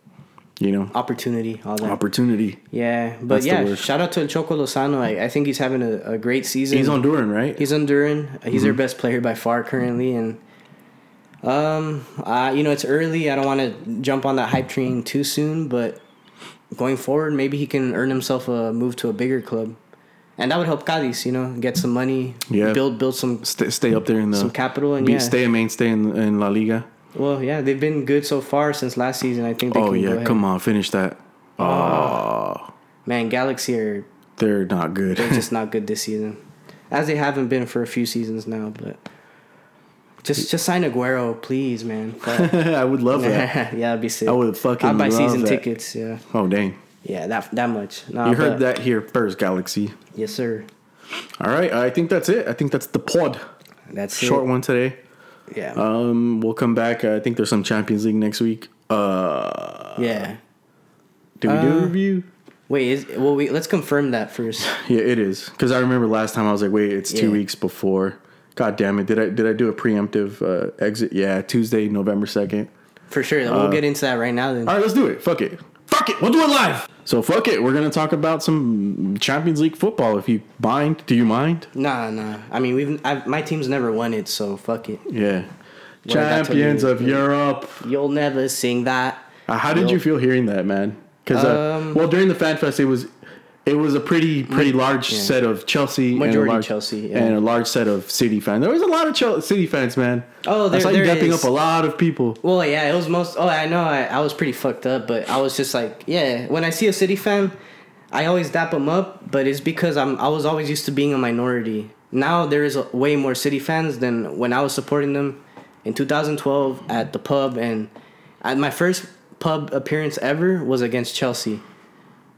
you know opportunity, all that. opportunity. yeah, but That's yeah, shout out to Choco Lozano. I, I think he's having a, a great season. He's Honduran, right? He's Honduran. He's Mm-hmm. their best player by far currently, and um, uh, you know it's early. I don't want to jump on that hype train too soon, but going forward, maybe he can earn himself a move to a bigger club, and that would help Cadiz. You know, get some money, Yeah. build build some stay, stay up there in the some capital, and be, yeah. stay a mainstay in, in La Liga. Well, yeah, they've been good so far since last season. I think. They Oh yeah, come on, finish that. Oh, man. Galaxy are they're not good. they're just not good this season, as they haven't been for a few seasons now. But just just sign Aguero, please, man. I would love that. yeah, that'd be sick. I would fucking I'd buy season that. tickets. Yeah, Oh dang, yeah, that that much. Nah, you heard that here first, Galaxy. Yes, sir. All right, I think that's it. I think that's the pod. That's Short it. one today. Yeah, Um, we'll come back. I think there's some Champions League next week. Uh, yeah. Do we do a Uh, review? Wait, is well, we let's confirm that first. Yeah, it is. Because I remember last time I was like, wait, it's two Yeah. weeks before. God damn it! Did I did I do a preemptive uh, exit? Yeah, Tuesday, November second. For sure. We'll get into that right now then. All right, let's do it. Fuck it. Fuck it. We'll do it live. So fuck it. We're gonna talk about some Champions League football. If you mind, do you mind? Nah, nah. I mean, we've I've, my team's never won it, so fuck it. Yeah. What I got to Champions of. Europe. You'll never sing that. Uh, how did Nope. you feel hearing that, man? Because uh, Um, well, during the fan fest, it was it was a pretty pretty large yeah. set of Chelsea, and a Majority large, Chelsea, yeah. and a large set of City fans. There was a lot of Chel- City fans, man. Oh, I there- saw you there dapping is. up a lot of people. Well, yeah, it was most. Oh, I know. I, I was pretty fucked up, but I was just like, yeah. When I see a City fan, I always dap them up, but it's because I'm. I was always used to being a minority. Now there is a, way more City fans than when I was supporting them in 2012 at the pub, and at my first pub appearance ever was against Chelsea.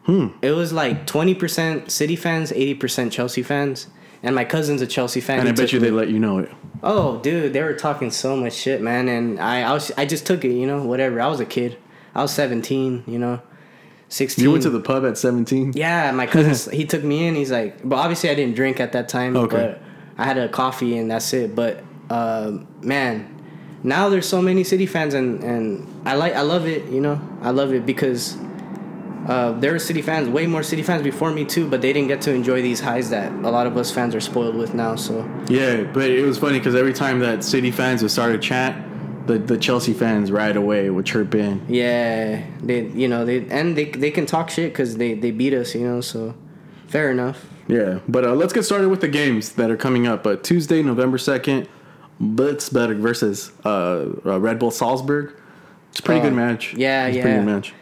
Hmm. It was like 20% City fans, 80% Chelsea fans, and my cousin's a Chelsea fan. And I bet you me- they let you know it. Oh, dude, they were talking so much shit, man, and I, I was, I just took it, you know, whatever. I was a kid. I was seventeen, you know, sixteen. You went to the pub at seventeen. Yeah, my cousin, he took me in. He's like, but obviously I didn't drink at that time. Okay. But I had a coffee and that's it. But um, man, now there's so many City fans and and I like, I love it. You know, I love it because. Uh, there were City fans, way more City fans before me too, but they didn't get to enjoy these highs that a lot of us fans are spoiled with now. So Yeah, but it was funny because every time that City fans would start a chant, the, the Chelsea fans right away would chirp in. Yeah, they you know they and they they can talk shit because they they beat us, you know. So fair enough. Yeah, but uh, let's get started with the games that are coming up. Uh, Tuesday, November 2nd, Wolfsburg versus uh, uh, Red Bull Salzburg. It's a pretty Oh, good match. yeah, it's a pretty yeah. good match.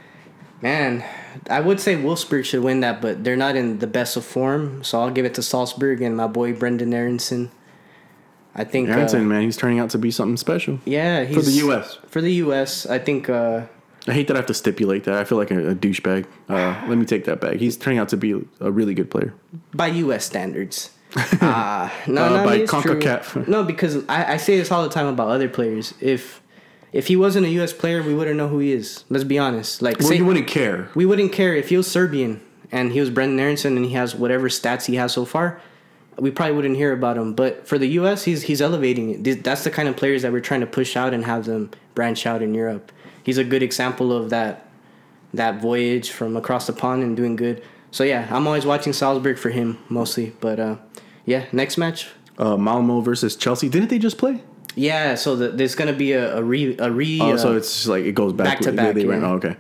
Man, I would say Wolfsburg should win that, but they're not in the best of form. So I'll give it to Salzburg and my boy Brenden Aaronson. I think. uh, man, he's turning out to be something special. yeah, he's For the U.S. For the U.S., I think. Uh, I hate that I have to stipulate that. I feel like a, a douchebag. Uh, let me take that back. He's turning out to be a really good player. by U.S. standards. Uh, no, Uh, no, by. CONCACAF. No, because I, I say this all the time about other players. If if he wasn't a U.S. player, we wouldn't know who he is. Let's be honest. Like, Well, say, you wouldn't care. we wouldn't care if he was Serbian and he was Brenden Aaronson and he has whatever stats he has so far. We probably wouldn't hear about him. But for the U.S., he's he's elevating it. That's the kind of players that we're trying to push out and have them branch out in Europe. He's a good example of that that voyage from across the pond and doing good. So yeah, I'm always watching Salzburg for him mostly. But uh, yeah, next match. Uh, Malmo versus Chelsea. Didn't they just play? Yeah, so the, there's gonna be a, a re a re. Oh, uh, so it's like it goes back, back to back, They yeah. oh, okay.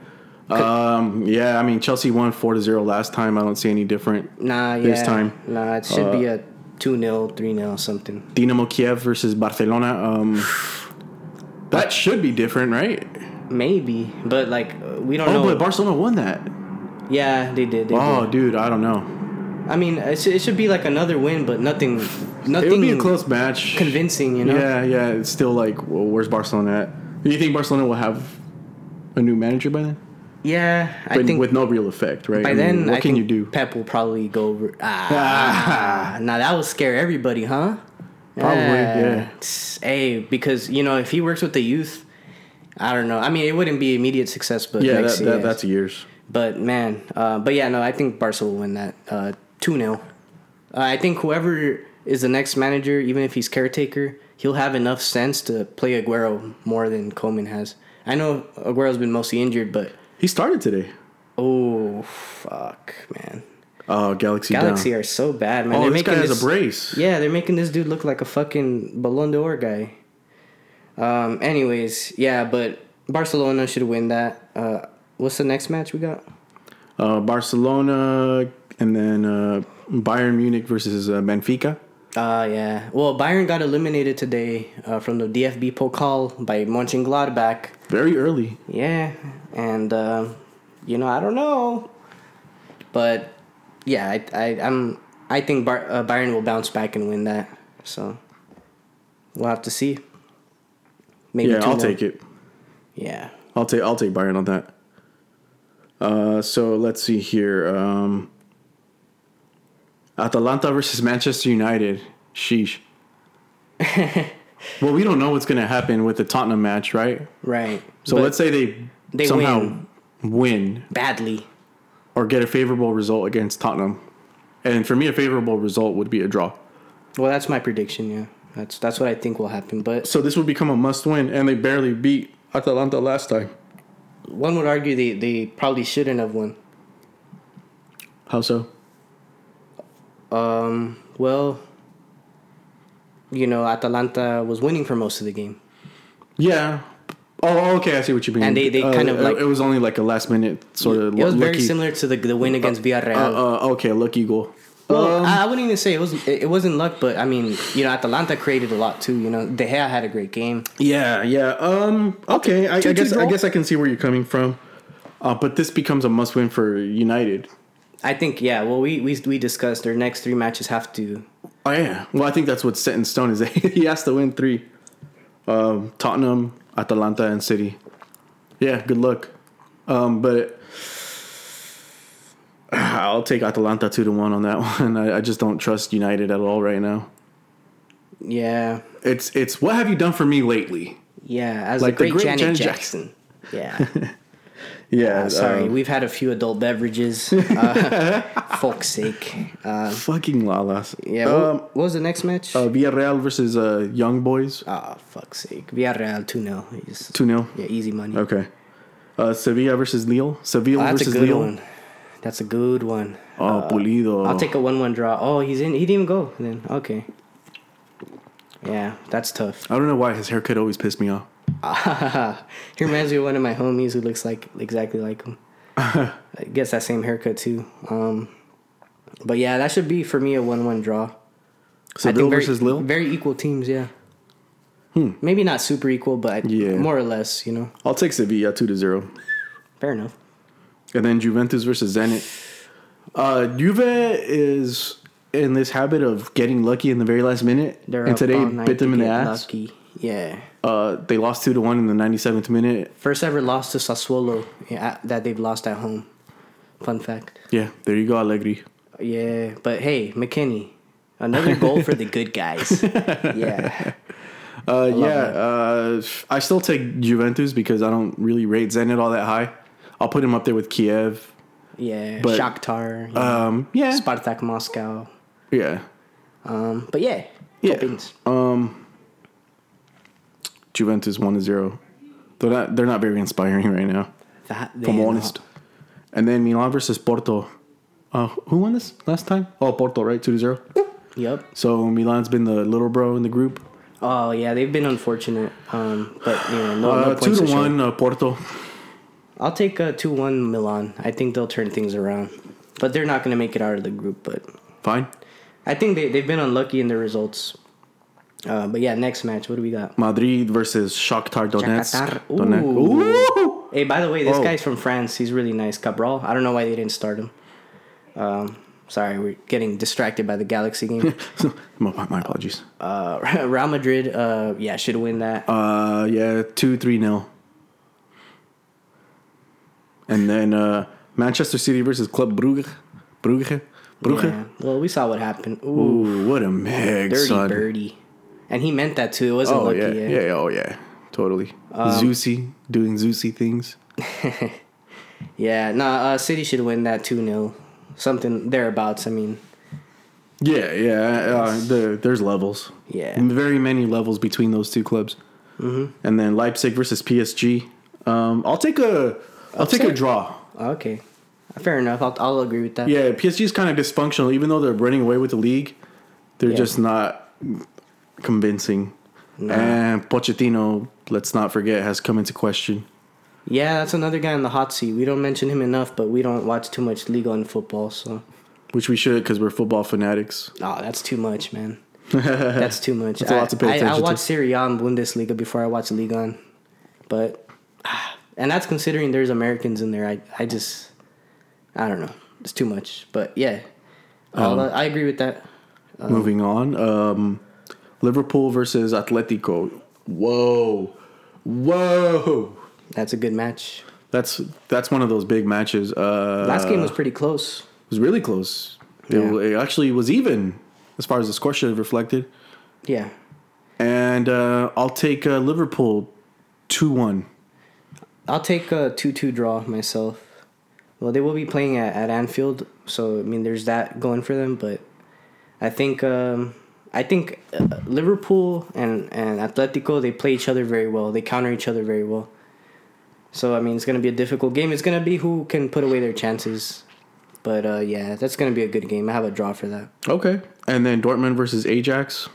Um, yeah, I mean Chelsea won four to zero last time. I don't see any different. nah, yeah, this time. Nah, it should be Uh, a two 0 three 0 something. Dynamo Kiev versus Barcelona. Um, that should be different, right? Maybe, but like we don't Oh, know. but Barcelona won that. yeah, they did. They Oh, did. dude, I don't know. I mean, it should, it should be like another win, but nothing, nothing. It would be a close match. convincing, you know. Yeah, yeah. It's still like, well, where's Barcelona at? Do you think Barcelona will have a new manager by then? Yeah, I But think with no real effect, right? by I mean, then, what I can you do? Pep will probably go over. Ah, now that will scare everybody, huh? Probably, Ah, yeah. Hey, because you know, if he works with the youth, I don't know. I mean, it wouldn't be immediate success, but Yeah, that, that, that's years. But man, uh, but yeah, no, I think Barca will win that uh, two 0 uh, I think whoever is the next manager, even if he's caretaker, he'll have enough sense to play Aguero more than Koeman has. I know Aguero's been mostly injured, but He started today. oh fuck, man, Oh, Galaxy, Galaxy down. are so bad, man. Oh, they're this guy making has a brace. Yeah, they're making this dude look like a fucking Ballon d'Or guy. Um. Anyways, yeah, but Barcelona should win that. Uh, what's the next match we got? Uh, Barcelona and then uh, Bayern Munich versus uh, Benfica. Uh, yeah. Well, Bayern got eliminated today uh, from the DFB Pokal by Mönchengladbach. Very early. Yeah, and uh, you know I don't know, but yeah, I I I'm I think Bar- uh, Bayern will bounce back and win that. So we'll have to see. Maybe yeah, I'll 2-0. take it. Yeah. I'll take I'll take Bayern on that. Uh, so let's see here. Um, Atalanta versus Manchester United. Sheesh. well, we don't know what's going to happen with the Tottenham match, right? Right. So But let's say they, they somehow win. win badly. or get a favorable result against Tottenham. And for me, a favorable result would be a draw. Well, that's my prediction. Yeah, that's that's what I think will happen. But So this would become a must win, and they barely beat Atalanta last time. One would argue they, they probably shouldn't have won. How so? Um, well, you know, Atalanta was winning for most of the game. Yeah. Oh, okay. I see what you mean. And they- they kind of, like- it was only like a last minute sort of. It was very lucky- similar to the the win against Villarreal. Uh, uh, okay, lucky goal. well, Um, I wouldn't even say it was it, it wasn't luck, but I mean, you know, Atalanta created a lot too. You know, De Gea had a great game. Yeah, yeah. Um. Okay, I, I guess I guess I can see where you're coming from. Uh, but this becomes a must win for United. I think yeah. Well, we we we discussed their next three matches have to. Oh yeah. Well, I think that's what's set in stone is that he has to win three. Um, Tottenham, Atalanta, and City. Yeah. Good luck. Um, but I'll take Atalanta two to one on that one. I, I just don't trust United at all right now. Yeah, It's it's what have you done for me lately? yeah. As Like the the great, great Janet Janet Jackson. Yeah. Yeah. Uh, sorry, um, we've had a few adult beverages. Uh, fuck's sake. Uh, fucking lalas. yeah. what, Um, what was the next match? uh, Villarreal versus uh, Young Boys. oh, fuck's sake. Villarreal 2 0. 2 0. Yeah, easy money. Okay. Uh, Sevilla versus Lille. Sevilla Oh, that's a versus good Lille. one. That's a good one. Oh, Pulido. I'll take a 1 1 draw. Oh, he's in. He didn't even go. Then, okay. Yeah, that's tough. I don't know why his haircut always pissed me off. he reminds me of one of my homies who looks like exactly like him. I guess that same haircut too. Um, but yeah, that should be for me a one-one draw. Seville very, versus Lille. very equal teams. Yeah. Maybe not super equal, but Yeah. more or less. You know, I'll take Sevilla two to zero, fair enough. and then Juventus versus Zenit. Uh, Juve is in this habit of getting lucky in the very last minute, They're and today bit them in the ass. Lucky. Yeah. Uh, they lost two to one in the ninety seventh minute. First ever loss to Sassuolo yeah, that they've lost at home. Fun fact. Yeah, there you go, Allegri. Yeah, but hey, McKennie, another goal for the good guys. Yeah. Uh, yeah, uh, I still take Juventus because I don't really rate Zenit all that high. I'll put him up there with Kiev. Yeah. But, Shakhtar. Um, yeah, Spartak Moscow. yeah. Um, but yeah, Yeah. Um, Juventus one to zero. They're not. They're not very inspiring right now. That If I'm honest. And then Milan versus Porto. Uh, who won this last time? Oh, Porto, right? Two to zero. Yep. So Milan's been the little bro in the group. Oh yeah, they've been unfortunate. Um, but you know, no, Uh, no two points to to show. one, uh, Porto. I'll take a two one Milan. I think they'll turn things around, but they're not gonna make it out of the group. But Fine. I think they they've been unlucky in their results. Uh, but yeah, next match. What do we got? Madrid versus Shakhtar Donetsk. Shakhtar. Donetsk. Ooh. Ooh. Hey, by the way, this Oh. guy's from France. He's really nice. Cabral. I don't know why they didn't start him. Um, sorry, we're getting distracted by the Galaxy game. my, my apologies. uh, Real Madrid. Uh, yeah, should win that. Uh, yeah, two three nil. And then uh, Manchester City versus Club Brugge. Brugge. Brugge. Yeah. Well, we saw what happened. Ooh, Ooh, what a meg, dirty son. birdie. And he meant that too. It wasn't Oh lucky. yeah, yeah. yeah, oh yeah, totally. Um, Zusi doing Zusi things. Yeah, nah, uh, City should win that 2 0. Something thereabouts. I mean, Yeah, yeah. Uh, the, there's levels. Yeah. very many levels between those two clubs. Mm-hmm. And then Leipzig versus PSG. Um, I'll take a, I'll take a draw. okay. Fair enough. I'll, I'll agree with that. Yeah, PSG is kind of dysfunctional. Even though they're running away with the league, they're Yeah. just not convincing. And Pochettino, let's not forget, has come into question. Yeah, that's another guy in the hot seat. We don't mention him enough, but we don't watch too much Liga and football, so. Which we should because we're football fanatics. Oh, that's too much, man. that's too much. That's a lot to pay I, I attention watch. Serie A and Bundesliga before I watch Liga, on. but and that's considering there's Americans in there. I I just I don't know. It's too much, but yeah, Um, uh, I agree with that. Moving on, um, Liverpool versus Atletico. Whoa, whoa! That's a good match. That's that's one of those big matches. Uh, Last game was pretty close. It was really close. It, it actually was even as far as the score should have reflected. Yeah, And uh, I'll take uh, Liverpool two one. I'll take a two-two draw myself. Well, they will be playing at, at Anfield, so I mean, there's that going for them. But I think um, I think uh, Liverpool and and Atletico they play each other very well. They counter each other very well. So I mean, it's gonna be a difficult game. It's gonna be who can put away their chances. But uh, yeah, that's gonna be a good game. I have a draw for that. Okay. And then Dortmund versus Ajax,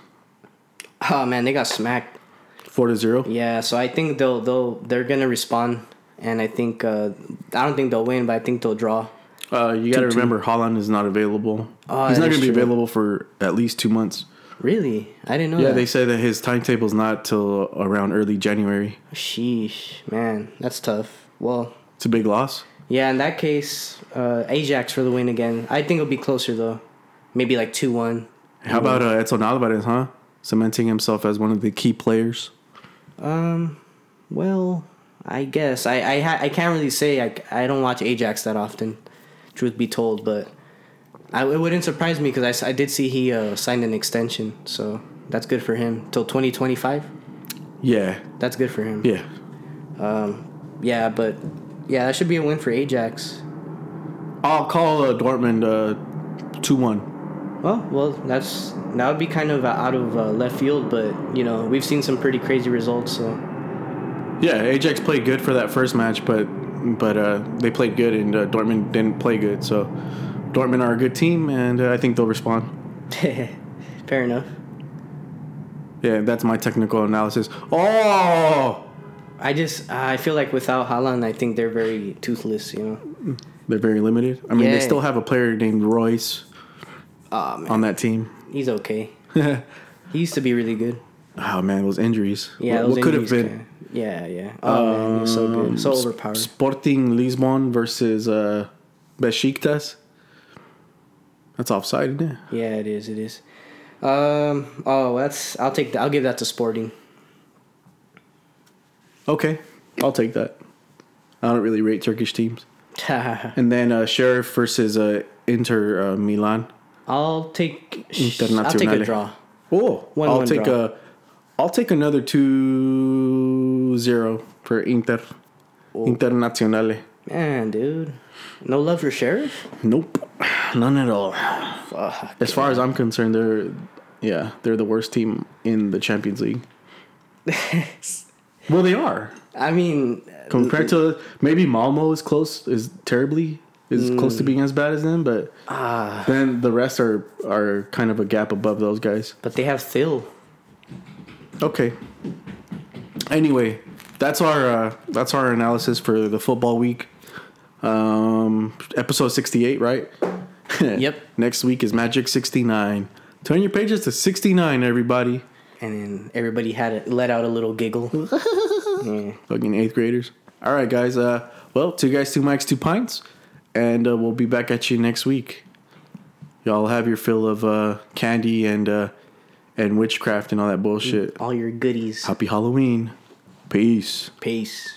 Oh man, they got smacked. four to zero. Yeah, so I think they'll they'll they're gonna respond, and I think uh, I don't think they'll win, but I think they'll draw. Uh, you got to remember Haaland is not available. Oh, He's not going to be true. available for at least two months. Really, I didn't know. Yeah, that. they say that his timetable's not till around early January. Sheesh, man, that's tough. Well, It's a big loss. yeah, in that case, uh, Ajax for the win again. I think it'll be closer though, maybe like two one. How about uh, Edson Alvarez, huh? Cementing himself as one of the key players. Um, well, I guess I I ha- I can't really say I I don't watch Ajax that often, truth be told, but I it wouldn't surprise me because I, I did see he uh, signed an extension, so that's good for him till twenty twenty five. Yeah, That's good for him. yeah. Yeah, but yeah, that should be a win for Ajax. I'll call uh, Dortmund uh, two one. Well, well, that's that would be kind of uh, out of uh, left field, but you know we've seen some pretty crazy results. So Yeah, Ajax played good for that first match, but but uh, they played good and uh, Dortmund didn't play good. So Dortmund are a good team, and uh, I think they'll respond. fair enough. Yeah, that's my technical analysis. Oh, I just I feel like without Haaland, I think they're very toothless. You know. they're very limited. I mean, they still have a player named Reus Oh man, on that team. he's okay. He used to be really good. oh man, those injuries. Yeah, what, those what could have injuries been? kinda- Yeah, yeah. Oh man, he's so good, so Um, overpowered. Sporting Lisbon versus uh, Besiktas. That's offside, isn't it? Yeah, it is. It is. Um. Oh, that's. I'll take that. I'll give that to Sporting. Okay, I'll take that. I don't really rate Turkish teams. And then uh, Sheriff versus uh, Inter uh, Milan. take. I'll take a draw. Oh, One- I'll one take draw. a, I'll take another 2-0 for Inter. Internazionale. Man, dude, no love for Sheriff. Nope, none at all. Fuck. As far as I'm concerned, they're yeah, they're the worst team in the Champions League. well, they are I mean, compared to maybe Malmo is close, is terribly is close to being as bad as them, but ah, then the rest are are kind of a gap above those guys. but they have Phil. Okay. Anyway, that's our uh, that's our analysis for the football week. Um, episode sixty eight, right? Yep. Next week is Magic sixty nine. Turn your pages to sixty nine, everybody. And then everybody had it, let out a little giggle. yeah. Fucking eighth graders. All right, guys. Uh, well, two guys, two mics, two pints, and uh, we'll be back at you next week. Y'all have your fill of uh, candy and uh, and witchcraft and all that bullshit. All your goodies. Happy Halloween. Peace. Peace.